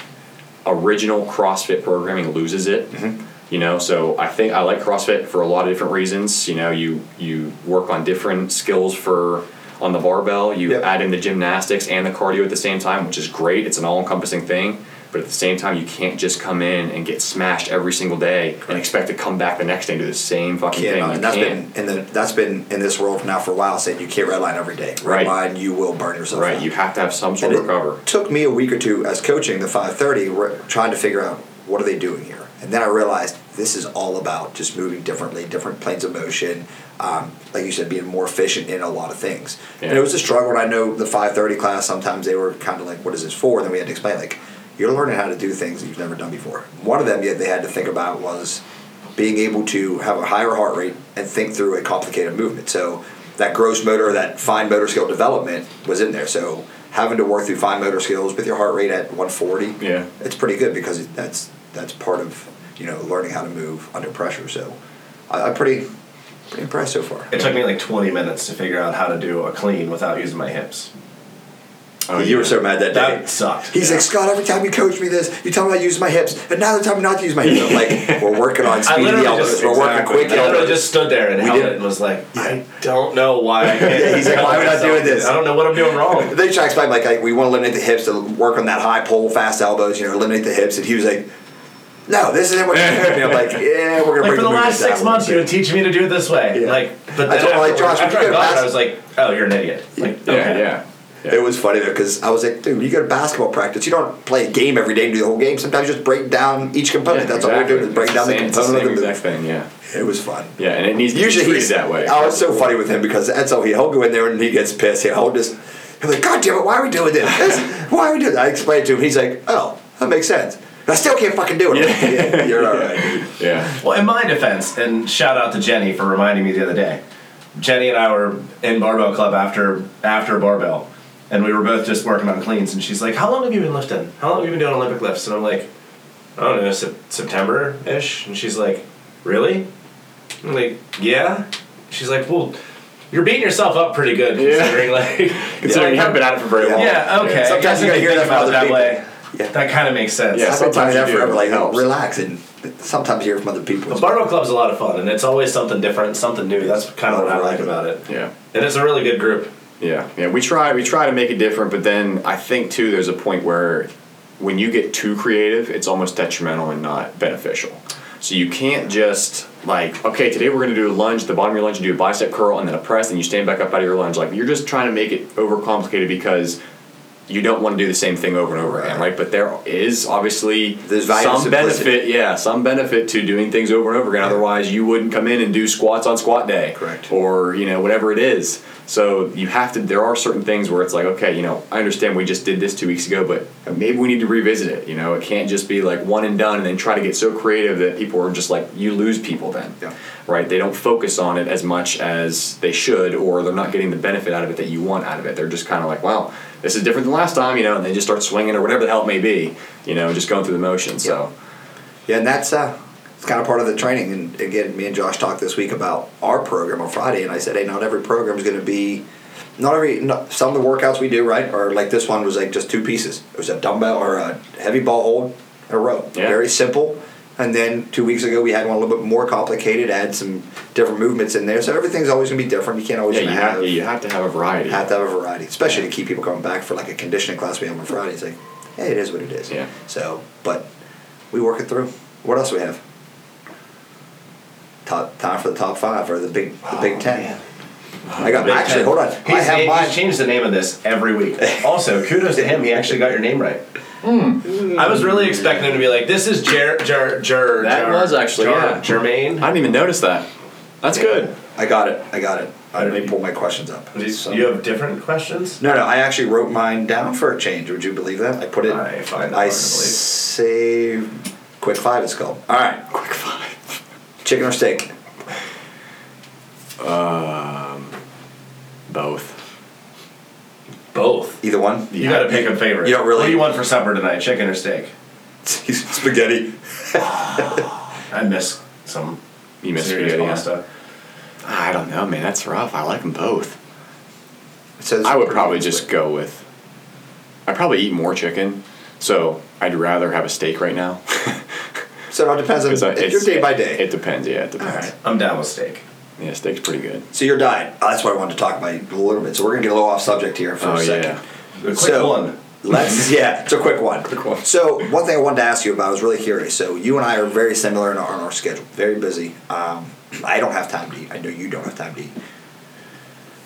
original CrossFit programming loses it. Mm-hmm. You know, so I think I like CrossFit for a lot of different reasons. You know, you you work on different skills for on the barbell. You Yep. add in the gymnastics and the cardio at the same time, which is great. It's an all-encompassing thing. But at the same time, you can't just come in and get smashed every single day and expect to come back the next day and do the same fucking thing. uh, and that's can't. been in the that's been in this world now for a while saying you can't redline every day. Right. Redline, you will burn yourself right. out. You have to have some sort And of it recover. took me a week or two as coaching the 530, we're trying to figure out what are they doing here. And then I realized this is all about just moving differently, different planes of motion. Um, like you said, being more efficient in a lot of things. And it was a struggle. And I know the 530 class, sometimes they were kind of like, what is this for? And then we had to explain, like, you're learning how to do things that you've never done before. One of them yet they had to think about was being able to have a higher heart rate and think through a complicated movement. So that gross motor, that fine motor skill development was in there. So having to work through fine motor skills with your heart rate at 140, Yeah. it's pretty good because that's that's part of you know learning how to move under pressure. So I, I'm pretty pretty impressed so far. It took me like 20 minutes to figure out how to do a clean without using my hips. Oh, you were so mad that day. That sucked. He's Yeah. like Scott. Every time you coach me this, you tell me I use my hips, and now they're telling me not to use my hips. I'm like, we're working on I speedy literally elbows. just- we're working exactly. quick I elbows. just stood there and We held it and was like, Yeah. I don't know why I can't. Yeah, he's like, why am I not doing this? I don't know what I'm doing wrong. They try to explain like, like we want to eliminate the hips to work on that high pull, fast elbows. You know, eliminate the hips, and he was like, "No, this isn't what you're doing." I'm like, "Yeah, we're gonna Like bring for the movement last six down." months, you would teach me to do it this way. Yeah. Like, but I then told him, like, Josh, after I go to got it, I was like, oh, you're an idiot. Like, Yeah, okay. yeah. yeah. It was funny though because I was like, dude, you go to basketball practice. You don't play a game every day and do the whole game. Sometimes you just break down each component. That's all we're doing is break down the Same- it's the component same of the exact move. thing. Yeah. It was fun. Yeah, and it needs to Usually be he's treated that way. Oh, it's so funny with him because that's all he. He'll go in there and he gets pissed. He'll just he'll be like, God damn it, why are we doing this? This- why are we doing that? I explained to him. He's like, Oh, that makes sense. But I still can't fucking do it. I'm yeah, you're all right. Yeah. Well, in my defense, and shout out to Jenny for reminding me the other day. Jenny and I were in barbell club after after barbell, and we were both just working on cleans. And she's like, "How long have you been lifting? How long have you been doing Olympic lifts?" And I'm like, "I don't know, sep- September ish." And she's like, "Really?" I'm like, "Yeah." She's like, "Well, you're beating yourself up pretty good Yeah. considering like Considering you haven't been at it for very long. yeah, okay. I Sometimes you gotta hear think that from about it other that people. way. Yeah. That kind of makes sense. Yeah, I've been sometimes you that you do. forever. Like, It helps. relax and sometimes hear from other people. The barbell club's a lot of fun, and it's always something different, something new. That's kind of what I like Right. about it. Yeah. And it's a really good group. Yeah, yeah. We try we try to make it different, but then I think too there's a point where when you get too creative, it's almost detrimental and not beneficial. So you can't just like, okay, today we're gonna do a lunge, the bottom of your lunge, you do a bicep curl and then a press, and you stand back up out of your lunge. Like you're just trying to make it overcomplicated because you don't want to do the same thing over and over again, Right. But there is obviously There's some benefit, yeah, some benefit to doing things over and over again. Otherwise, you wouldn't come in and do squats on squat day, Correct. Or you know whatever it is. So you have to. There are certain things where it's like, okay, you know, I understand we just did this two weeks ago, but maybe we need to revisit it. You know, it can't just be like one and done, and then try to get so creative that people are just like you lose people then, Yeah. right? They don't focus on it as much as they should, or they're not getting the benefit out of it that you want out of it. They're just kind of like, wow, this is different than last time, you know, and they just start swinging or whatever the hell it may be, you know, just going through the motions. So. Yeah, and that's uh, it's kind of part of the training. And again, me and Josh talked this week about our program on Friday, and I said, hey, not every program is going to be, not every, not, some of the workouts we do, right, or like this one was like just two pieces. It was a dumbbell or a heavy ball hold, and a row. Yeah. Very simple. And then two weeks ago, we had one a little bit more complicated, add some different movements in there. So everything's always going to be different. You can't always Yeah, you have, have, you have to have a variety. have to have a variety, especially to keep people coming back for like a conditioning class we have on Friday. It's like, hey, it is what it is. Yeah. So, but we work it through. What else do we have? Top time for the top five or the big the Big oh, Ten. I got Big actually. Ten. Hold on. He's, I have he's changed the name of this every week. Also, kudos to him. He actually got your name right. Hmm. I was really expecting him to be like, "This is Jer Jer Jer." That Jer- was actually, Jer- yeah. Jermaine. I didn't even notice that. That's good. I got it. I got it. I let me pull my questions up. Do So- you have different questions? no, no. I actually wrote mine down for a change. Would you believe that? I put it. I find that I hard to believe. saved. Quick five. It's called. All right. Quick five. Chicken or steak? Uh, Both. Both. Either one. You got to pick a favorite. You don't really- What do you want for supper tonight? Chicken or steak? Spaghetti. I miss some You miss serious spaghetti, huh? pasta. Ah, I don't know, man. That's rough. I like them both. It says I would probably just split. go with. I'd probably eat more chicken, so I'd rather have a steak right now. So it all depends on 'Cause I- it's your day by day. It depends. Yeah, it depends. Alright. I'm down with steak. Yeah, steak's pretty good. So your diet. That's what I wanted to talk about a little bit. So we're gonna get a little off subject here for Oh, a second. yeah. A quick So- one. Let's yeah, it's a quick one. Quick one. So one thing I wanted to ask you about, I was really curious. So you and I are very similar in our, in our schedule, very busy. Um, I don't have time to eat. I know you don't have time to eat.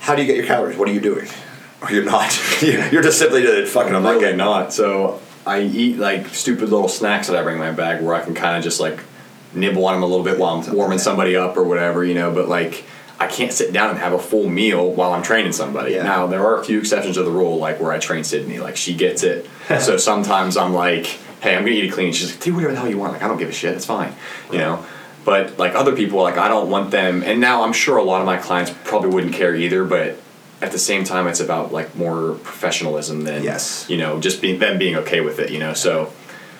How do you get your calories? What are you doing? Or you're not. you're just simply to fucking. I'm really like, not. So I eat like stupid little snacks that I bring in my bag where I can kind of just like nibble on them a little bit while I'm warming somebody up or whatever, you know. But like I can't sit down and have a full meal while I'm training somebody. Yeah. Now there are a few exceptions to the rule, like where I train Sydney, like she gets it. so sometimes I'm like, hey, I'm gonna eat it clean. She's like, do whatever the hell you want. Like I don't give a shit. It's fine, you know. But like other people, like I don't want them. And now I'm sure a lot of my clients probably wouldn't care either, but. At the same time, it's about like more professionalism than Yes. you know, just being them being okay with it, you know. So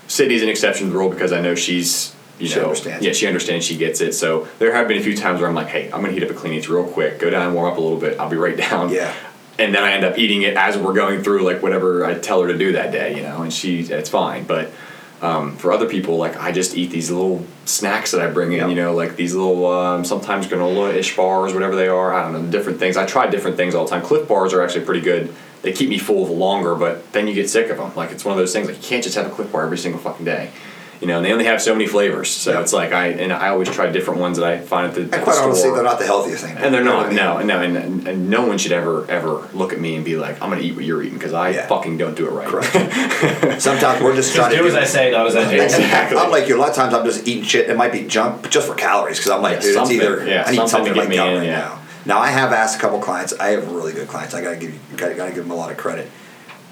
Sydney's an exception to the rule because I know she's you She know understands yeah, she understands, she gets it. So there have been a few times where I'm like, hey, I'm gonna heat up a clean eats real quick, go down and warm up a little bit, I'll be right down. Yeah. And then I end up eating it as we're going through like whatever I tell her to do that day, you know, and she it's fine. But um, for other people, like I just eat these little snacks that I bring in, Yep. you know, like these little um, sometimes granola-ish bars, whatever they are. I don't know, different things. I try different things all the time. Clif bars are actually pretty good. They keep me full longer, but then you get sick of them. Like it's one of those things. Like you can't just have a Clif bar every single fucking day. You know, and they only have so many flavors. So Yep. it's like I and I always try different ones that I find at the, And at the quite honestly, store. they're not the healthiest thing. And they're You know not, I mean? no, no, and, and no one should ever, ever look at me and be like, "I'm gonna eat what you're eating" because I Yeah. fucking don't do it right. Correct. Sometimes we're just trying Just to do as I say, not as I do. Exactly. I'm like you. A lot of times I'm just eating shit. It might be junk, but just for calories. Because I'm like, Yeah, dude, it's either yeah, I need something something to to get get me in, right yeah. now. Now I have asked a couple clients. I have really good clients. I gotta give you, gotta, gotta give them a lot of credit.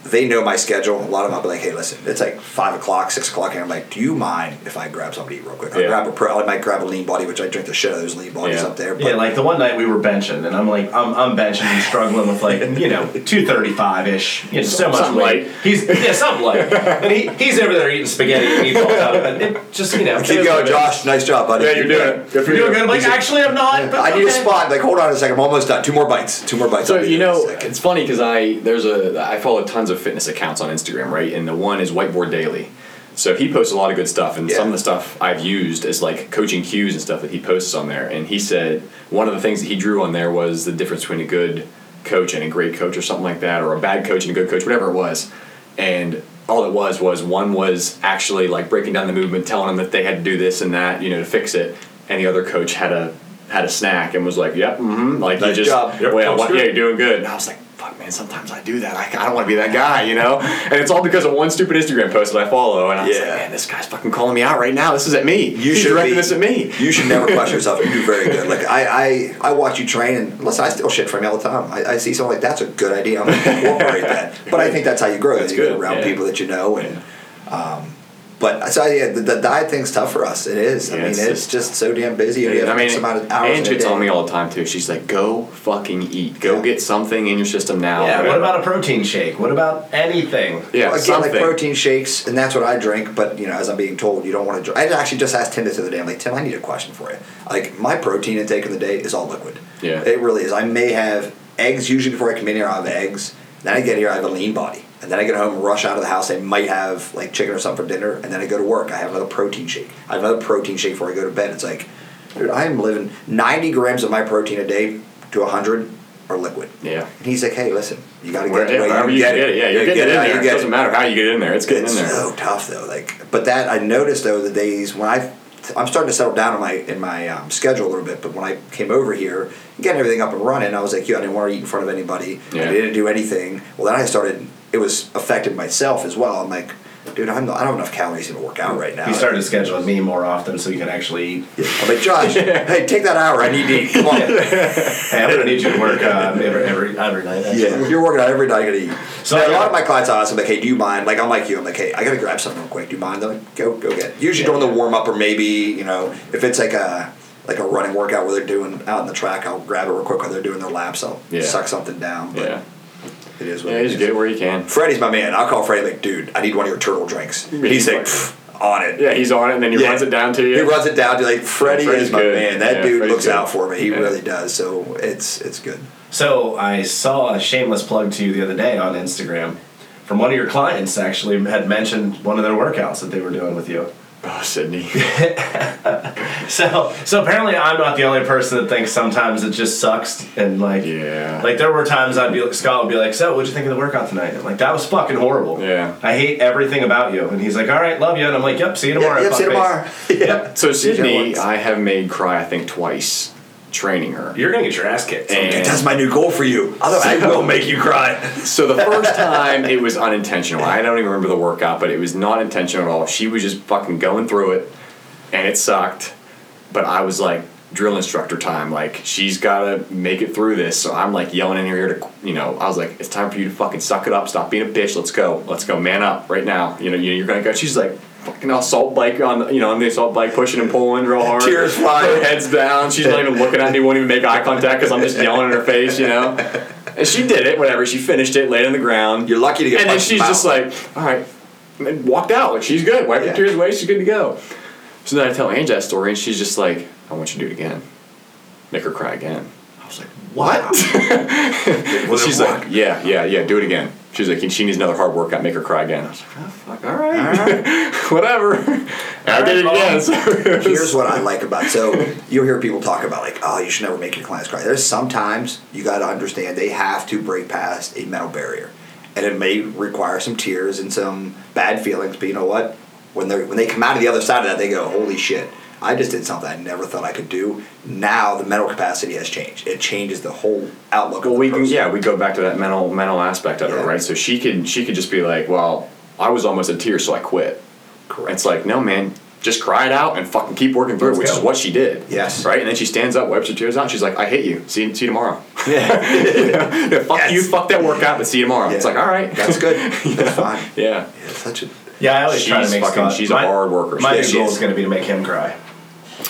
They know my schedule. A lot of them, I'll be like, hey, listen, it's like five o'clock, six o'clock, and I'm like, do you mind if I grab something to eat real quick? I Yeah. grab a pro. I might grab a lean body, which I drink the shit out of those lean bodies Yeah. up there. But Yeah, like the one night we were benching, and I'm like, I'm, I'm benching and struggling with like, you know, 235 ish. You know, so much Something weight. light. He's yeah, something light. And he, he's over there eating spaghetti and he falls out of it. It just you know. keep it is what going, it is. Josh. Nice job, buddy. Yeah, you're doing it. Good for You're you. doing good. I'm like, actually, I'm not. But I need a spot. Like, hold on a second. I'm almost done. Two more bites. Two more bites. So you there in a know, it's funny because I there's a I follow tons of fitness accounts on Instagram, right? And the one is Whiteboard Daily. So he posts a lot of good stuff, and Yeah. some of the stuff I've used is like coaching cues and stuff that he posts on there. And he said one of the things that he drew on there was the difference between a good coach and a great coach, or something like that, or a bad coach and a good coach, whatever it was. And all it was was one was actually like breaking down the movement, telling them that they had to do this and that, you know, to fix it, and the other coach had a had a snack and was like, "Yep, mm-hmm," like you just, job. Yep, well, coach what, good. yeah, you're doing good. And I was like, "Fuck, man, sometimes I do that. I, I don't want to be that guy, you know." And it's all because of one stupid Instagram post that I follow, and I was Yeah. like, "Man, this guy's fucking calling me out right now. This is at me. You He's should directing be- this at me." You should never question yourself. You do very good. Like I, I, I watch you train, and listen, I still shit from you all the time. I, I see something like that's a good idea. I'm gonna incorporate that. But I think that's how you grow. That's you get good, around yeah. people that you know, and um, but so yeah, the, the diet thing's tough for us. It is. I mean, it's it's, just- just so damn busy. You have I mean, X amount of hours in a Angie day. tells me all the time too. She's like, "Go fucking eat. Go Yeah. get something in your system now." Yeah, what about a protein shake? What about anything? yeah, Well, again, something. like protein shakes, and that's what I drink. But you know, as I'm being told, you don't want to. drink. I actually just asked Tim this the other day. I'm like, Tim, I need a question for you. Like, my protein intake in the day is all liquid. Yeah. it really is. I may have eggs usually before I come in here. I have eggs. Then I get here, I have a lean body, and then I get home, rush out of the house. I might have like chicken or something for dinner, and then I go to work. I have another protein shake. I have another protein shake before I go to bed. It's like, dude, I am living 90 grams of my protein a day to 100 are liquid. yeah. And he's like, hey, listen, you got to get it. where wherever you get get it, yeah, you're You getting it in you there. It doesn't matter how you get in there. It's getting it's in there. so tough though. Like, but that I noticed though the days when I, I'm starting to settle down in my in my um, schedule a little bit. But when I came over here, getting everything up and running, I was like, yo, I didn't want to eat in front of anybody. Yeah. I didn't do anything. Well, then I started. It was affected myself as well. I'm like, dude, I'm not, I don't have enough calories to work out right now. He started scheduling me more often so he can actually eat. I'm like, Josh, hey, take that hour. I need to eat. Come on. Hey, I'm gonna need you to work uh, every, every every night. actually. Yeah, you're working out every night. I gotta eat. So So I a lot of my clients ask them like, "Hey, do you mind?" Like I'm like you. I'm like, "Hey, I gotta grab something real quick. Do you mind?" They're like, "Go, go get." It. Usually Yeah, during the warm up or maybe you know if it's like a like a running workout where they're doing out in the track, I'll grab it real quick while they're doing their laps. I'll Yeah. suck something down. But Yeah. It is what Yeah, it just is. get where you can. Freddie's my man. I'll call Freddie like, "Dude, I need one of your turtle drinks." He's like, "On it." Yeah, he's on it, and then he Yeah. runs it down to you. He runs it down to like Freddie Freddie's is my good. man. That Yeah, dude Freddie's looks good. out for me. He Yeah. really does. So it's it's good. So I saw a shameless plug to you the other day on Instagram from one of your clients. Actually, had mentioned one of their workouts that they were doing with you. Oh, Sydney. So, so apparently, I'm not the only person that thinks sometimes it just sucks. And like, Yeah. like there were times I'd be like, Scott would be like, "So, what'd you think of the workout tonight?" I'm like, "That was fucking horrible. Yeah. I hate everything about you." And he's like, "All right, love you." And I'm like, "Yep, see you tomorrow." Yep, yeah, see you tomorrow. Yeah. So Sydney. I have made cry. I think twice training her. You're gonna get your ass kicked. someday. And- That's my new goal for you. Otherwise, I will make you cry. So the first time it was unintentional. I don't even remember the workout, but it was not intentional at all. She was just fucking going through it, and it sucked. But I was like drill instructor time. Like she's gotta make it through this. So I'm like yelling in her ear to, you know, I was like, it's time for you to fucking suck it up. Stop being a bitch. Let's go. Let's go. Man up right now. You know, you're gonna go. She's like. Fucking assault bike on, you know, on the assault bike, pushing and pulling real hard. Tears flying. Her head's down. She's not even looking at me. Won't even make eye contact because I'm just yelling in her face, you know. And she did it. Whatever. She finished it, laid on the ground. You're lucky to get And then she's just like, all right, and walked out. Like she's good. Wiped Yeah. her tears away. She's good to go. So then I tell Angie that story, and she's just like, I want you to do it again. Make her cry again. I was like, what? Well, she's like, yeah, yeah, yeah. Do it again. She's like, she needs another hard workout. Make her cry again. I was like, oh, fuck, all right, whatever. And I did it All right, again. So Here's what I like about so you'll hear people talk about like oh you should never make your clients cry. There's sometimes you got to understand they have to break past a mental barrier, and it may require some tears and some bad feelings. But you know what? When they when they come out of the other side of that, they go holy shit. I just did something I never thought I could do. Now the mental capacity has changed. It changes the whole outlook. Well, of the we can, person. yeah, we go back to that mental mental aspect of Yeah. it, right? So she could she could just be like, well, I was almost in tears, so I quit. Correct. It's like, no, man, just cry it out and fucking keep working through it, which go. is what she did. Yes. Right? And then she stands up, wipes her tears out, and she's like, I hate you. See, see you tomorrow. Yeah. Yeah, fuck Yes. you, fuck that workout, but see you tomorrow. It's like, all right. That's good. That's fine. Yeah. Yeah, it's such a Yeah, I always try to She's make fucking- Scott. she's a hard worker. My Yeah, new goal is. is going to be to make him cry.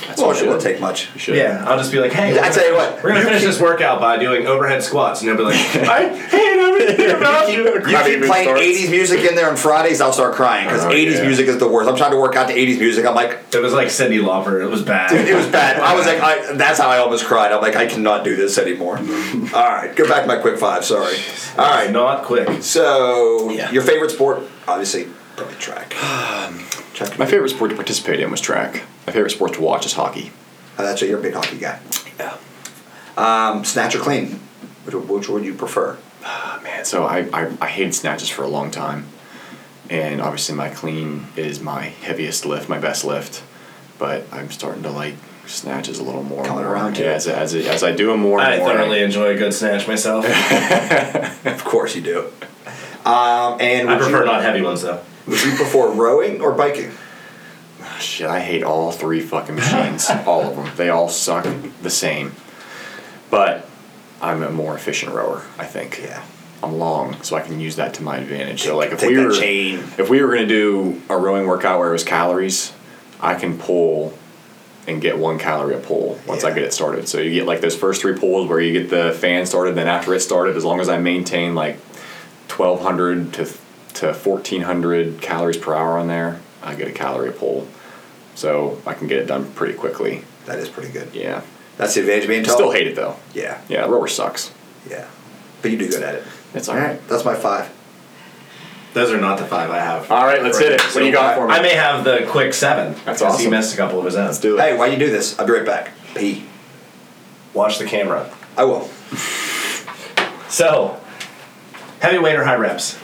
That's well, all it won't take much. You should. Yeah, I'll just be like, hey, I tell you what, we're gonna you finish keep- this workout by doing overhead squats, and he'll be like, I hate everything about You keep playing 80s music in there on Fridays, I'll start crying because Oh, 80s yeah. music is the worst. I'm trying to work out to 80s music. I'm like, It was like Cyndi Lauper. It was bad. it was bad. I was like, I, that's how I almost cried. I'm like, I cannot do this anymore. All right, go back to my quick five. Sorry. All right, not quick. so Yeah. your favorite sport, obviously, probably track. Um, track. My favorite sport to participate in was track. My favorite sport to watch is hockey. Oh, that's it. You're a big hockey guy. Yeah. Um, snatch or clean? Which, which would you prefer? Oh, man, so I, I, I hated snatches for a long time. And obviously, my clean is my heaviest lift, my best lift. But I'm starting to like snatches a little more. Coming more. around to yeah, as, as, as I do them more and I more. thoroughly enjoy a good snatch myself. Of course you do. Um, and I prefer you, not heavy ones though. Would you prefer rowing or biking? Ah, shit, I hate all three fucking machines. all of them. They all suck the same. But I'm a more efficient rower, I think. Yeah. I'm long, so I can use that to my advantage. So like if Take we were chain. if we were gonna do a rowing workout where it was calories, I can pull and get one calorie a pull once I get it started. So you get like those first three pulls where you get the fan started, then after it started, as long as I maintain like 1,200 to to 1,400 calories per hour on there, I get a calorie pull. So I can get it done pretty quickly. That is pretty good. Yeah. That's the advantage of being tall. Still hate it though. Yeah. Yeah, rower sucks. Yeah. But you do good at it. It's all right. That's my five. Those are not the five I have. All right, let's hit it. What do you got for me? I may have the quick seven. That's because He missed a couple of his own. Let's do it. Hey, why you do this? I'll be right back. P. Watch the camera. I will. So, heavyweight or high reps?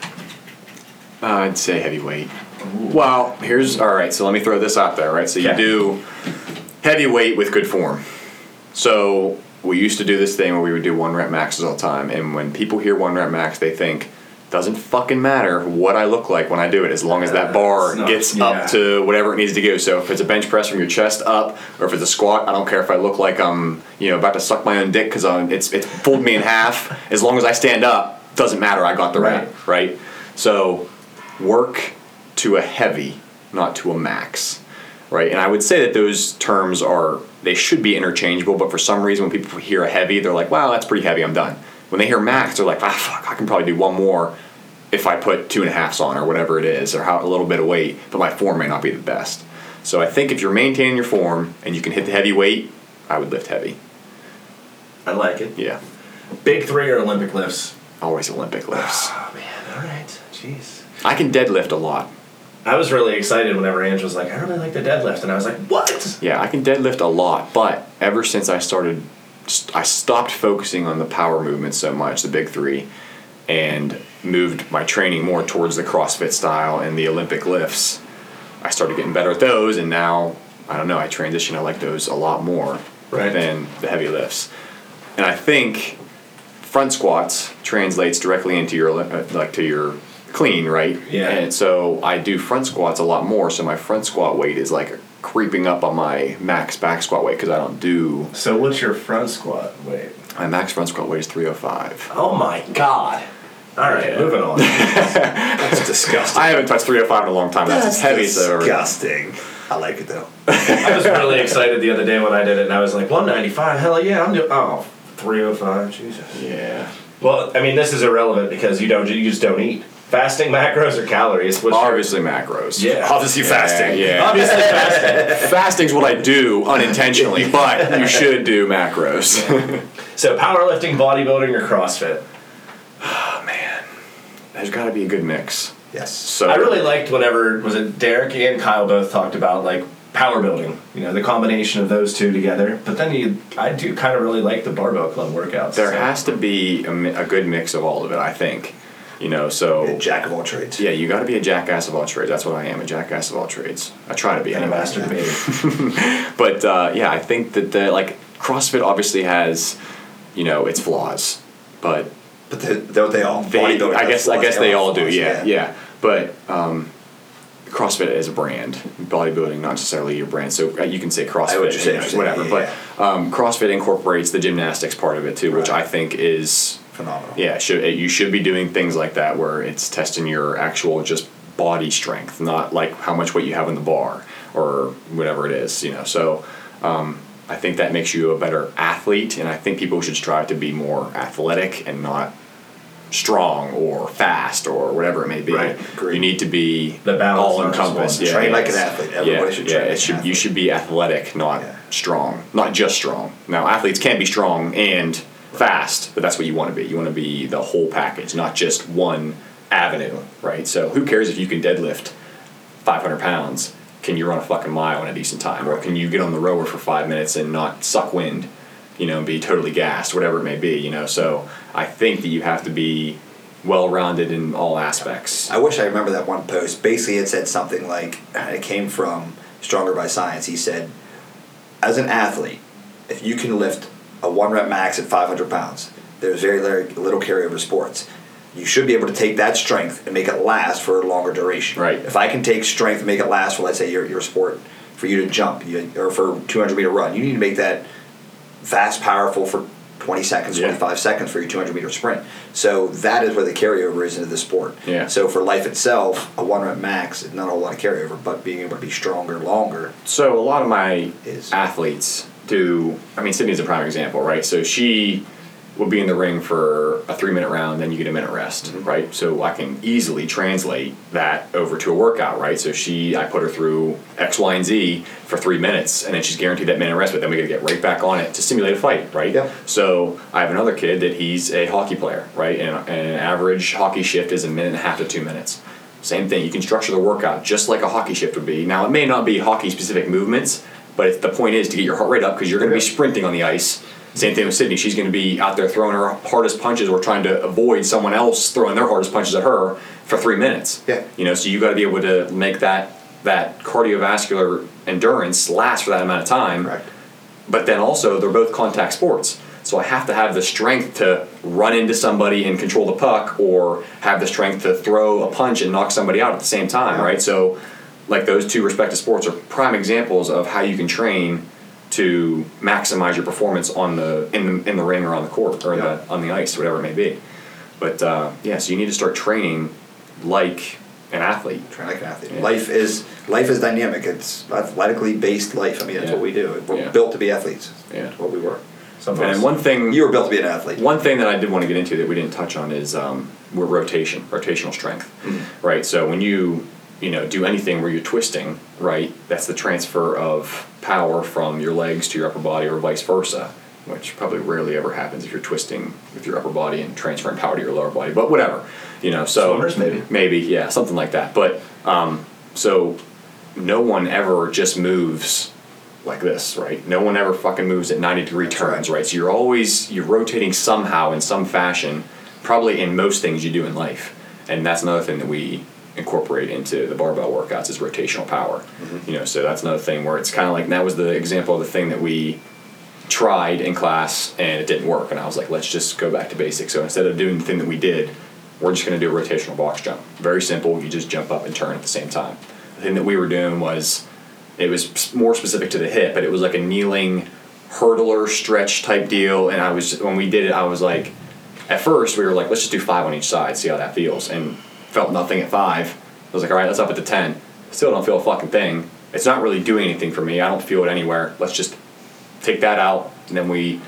Uh, I'd say heavyweight. Well, here's all right. So let me throw this out there. Right. So you do heavyweight with good form. So we used to do this thing where we would do one rep maxes all the time, and when people hear one rep max, they think doesn't fucking matter what I look like when I do it, as long as that Uh, bar not- gets yeah. up to whatever it needs to go. So if it's a bench press from your chest up, or if it's a squat, I don't care if I look like I'm you know about to suck my own dick because it's it's pulled me in half. As long as I stand up, doesn't matter. I got the Right. rep right. So work to a heavy, not to a max, right? And I would say that those terms are they should be interchangeable, but for some reason when people hear a heavy, they're like, "Wow, that's pretty heavy. I'm done." When they hear max, they're like, "Ah, fuck, I can probably do one more if I put two and a halfs on or whatever it is, or how a little bit of weight, but my form may not be the best." So I think if you're maintaining your form and you can hit the heavy weight, I would lift heavy. I like it. Yeah, Big three or Olympic lifts? always Olympic lifts. Oh man, all right. Jeez. I can deadlift a lot. I was really excited whenever Ange was like, I really like the deadlift, and I was like, what? Yeah, I can deadlift a lot, but ever since I started, st- I stopped focusing on the power movements so much, the big three, and moved my training more towards the CrossFit style and the Olympic lifts. I started getting better at those, and now I don't know. I transition. I like those a lot more Right. than the heavy lifts, and I think front squats translates directly into your uh, like to your clean, right? Yeah. And so I do front squats a lot more. So my front squat weight is like creeping up on my max back squat weight because I don't do So what's your front squat weight? my max front squat weight is 305. Oh my god. All right, Yeah. moving on. That's disgusting. I haven't touched 305 in a long time. That's, heavy. So disgusting. I like it though. I was really excited the other day when I did it, and I was like, 195. Hell yeah, I'm doing. Oh, 305. Jesus. yeah. Well, I mean, this is irrelevant because you don't. You just don't eat. Fasting macros or calories? Which Obviously macros. Yeah. Obviously fasting. Yeah. Obviously fasting. Fasting's what I do unintentionally, but you should do macros. So powerlifting, bodybuilding, or CrossFit. oh man, there's got to be a good mix. Yes. So I really liked whenever was it Derek and Kyle both talked about like power building. You know, the combination of those two together. But then you, I do kind of really like the barbell club workouts. there so. has to be a, a good mix of all of it. I think. You know, so A jack of all trades. Yeah, you got to be a jackass of all trades. That's what I am, a jackass of all trades. I try to be and a master debater. But uh, yeah, I think that the like CrossFit obviously has, you know, its flaws, but But the, don't they all? they, I guess I guess they all all do. flaws, Yeah, yeah. But um, CrossFit is a brand. Bodybuilding not necessarily your brand. So uh, you can say CrossFit, I know what you're saying, you know, whatever. saying, but um, CrossFit incorporates the gymnastics part of it too, which I think is Phenomenal. yeah, should you should be doing things like that where it's testing your actual just body strength, not like how much weight you have in the bar or whatever it is, you know. So um, I think that makes you a better athlete, and I think people should strive to be more athletic and not strong or fast or whatever it may be. Right, agreed. You need to be The balance, all not encompassed. Yeah, Train yeah, like an athlete. Everybody yeah, should yeah, like it an should, You should be athletic, not Yeah. strong, not just strong. Now, athletes can be strong and fast, but that's what you want to be. You want to be the whole package, not just one avenue, right? So, who cares if you can deadlift 500 pounds? Can you run a fucking mile in a decent time? Or can you get on the rower for five minutes and not suck wind, you know, and be totally gassed, whatever it may be, you know? So, I think that you have to be well rounded in all aspects. I wish I remember that one post. Basically, it said something like, it came from Stronger by Science. He said, as an athlete, if you can lift a one rep max at 500 pounds, there's very, very little carryover sports. You should be able to take that strength and make it last for a longer duration. Right. If I can take strength and make it last for, let's say, your, your sport, for you to jump, you, or for 200 meter run, you need to make that fast, powerful for 20 seconds, Yeah. 25 seconds for your 200 meter sprint. So that is where the carryover is into the sport. Yeah. So for life itself, a one rep max is not a whole lot of carryover, but being able to be stronger longer. So a lot of my Is- athletes do. I mean, Sydney's a prime example, right? So she would be in the ring for a three minute round, then you get a minute rest, Mm-hmm. right? So I can easily translate that over to a workout, right? So she, I put her through X, Y, and Z for three minutes, and then she's guaranteed that minute rest, but then we got to get right back on it to simulate a fight, right? Yep. So I have another kid that he's a hockey player, right? And, and an average hockey shift is a minute and a half to two minutes. Same thing. You can structure the workout just like a hockey shift would be. Now it may not be hockey specific movements, but the point is to get your heart rate up because you're going to be sprinting on the ice. Same thing with Sydney. She's going to be out there throwing her hardest punches or trying to avoid someone else throwing their hardest punches at her for three minutes. Yeah. You know, so you got to be able to make that that cardiovascular endurance last for that amount of time Correct. but then also they're both contact sports. So I have to have the strength to run into somebody and control the puck, or have the strength to throw a punch and knock somebody out at the same time, Yeah. right? So, like those two respective sports are prime examples of how you can train to maximize your performance on the in the in the ring or on the court or Yeah. the, on the ice, whatever it may be. But uh, yeah, so you need to start training like an athlete. Train like an athlete. Yeah. Life is life is dynamic. It's athletically based life. I mean, that's Yeah. what we do. We're built to be athletes. Yeah. That's what we were. Some And one thing You were built to be an athlete. One thing that I did want to get into that we didn't touch on is um, we're rotation, rotational strength, right? So when you you know do anything where you're twisting, right, that's the transfer of power from your legs to your upper body or vice versa, which probably rarely ever happens if you're twisting with your upper body and transferring power to your lower body. But whatever, you know. So Swimmers, maybe. maybe yeah, something like that. But um, so no one ever just moves like this, right? No one ever fucking moves at 90 degree turns, right. right? So you're always you're rotating somehow in some fashion, probably in most things you do in life. And that's another thing that we incorporate into the barbell workouts is rotational power. Mm-hmm. You know, so that's another thing where it's kind of like that was the example of the thing that we tried in class and it didn't work and I was like, let's just go back to basics. So instead of doing the thing that we did, we're just going to do a rotational box jump. Very simple. You just jump up and turn at the same time. The thing that we were doing was it was more specific to the hip, but it was like a kneeling hurdler stretch type deal. And I was when we did it, I was like, at first we were like, let's just do five on each side, see how that feels, and felt nothing at five. I was like, all right, let's up it to ten. Still don't feel a fucking thing. It's not really doing anything for me. I don't feel it anywhere. Let's just take that out, and then we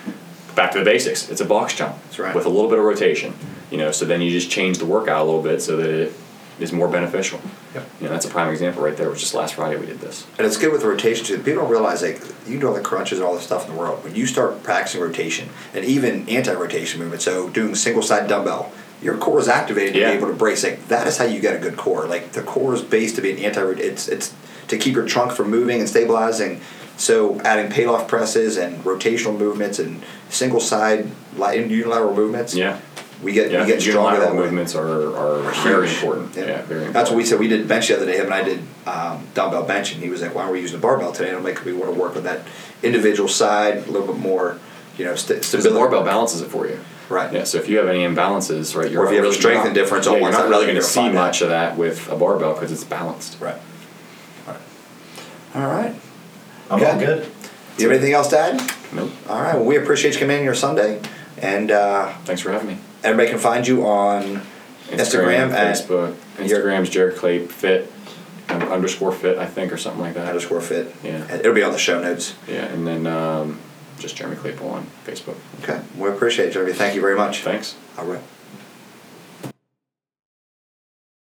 back to the basics. It's a box jump That's right. with a little bit of rotation. You know, so then you just change the workout a little bit so that it is more beneficial. Yep. You know, that's a prime example right there. It was just last Friday we did this. And it's good with rotation too. People don't realize like you all the crunches and all this stuff in the world. When you start practicing rotation and even anti-rotation movement, so doing single side dumbbell, your core is activated Yeah. to be able to brace. Like that is how you get a good core. Like the core is based to be an anti. It's it's to keep your trunk from moving and stabilizing. So adding Pallof presses and rotational movements and single side unilateral movements. Yeah. We get Yeah, we get stronger that way. movements are, are very important. Yeah, very important. That's what we said. We did bench the other day. Him and I did um, dumbbell bench, and he was like, "Why are we using a barbell today?" And I'm like, "We want to work with that individual side a little bit more, you know, st- Because the barbell balances it for you. Right. Yeah. So if you have any imbalances, right, you're Or if you have a really, strength not- and difference on yeah, one you're not really going to see find that. much of that with a barbell because it's balanced. Right. All right. All right. I'm all good. Do you have anything else to add? Nope. All right. Well, we appreciate you coming in your Sunday, and uh, Thanks for having me. everybody can find you on Instagram, at Facebook. your- Instagram's Jared Clay Fit um, underscore Fit, I think, or something like that. underscore fit. Yeah. It'll be on the show notes. Yeah, and then um, just Jeremy Claypool on Facebook. Okay. We appreciate it, Jeremy. Thank you very much. Thanks. All right.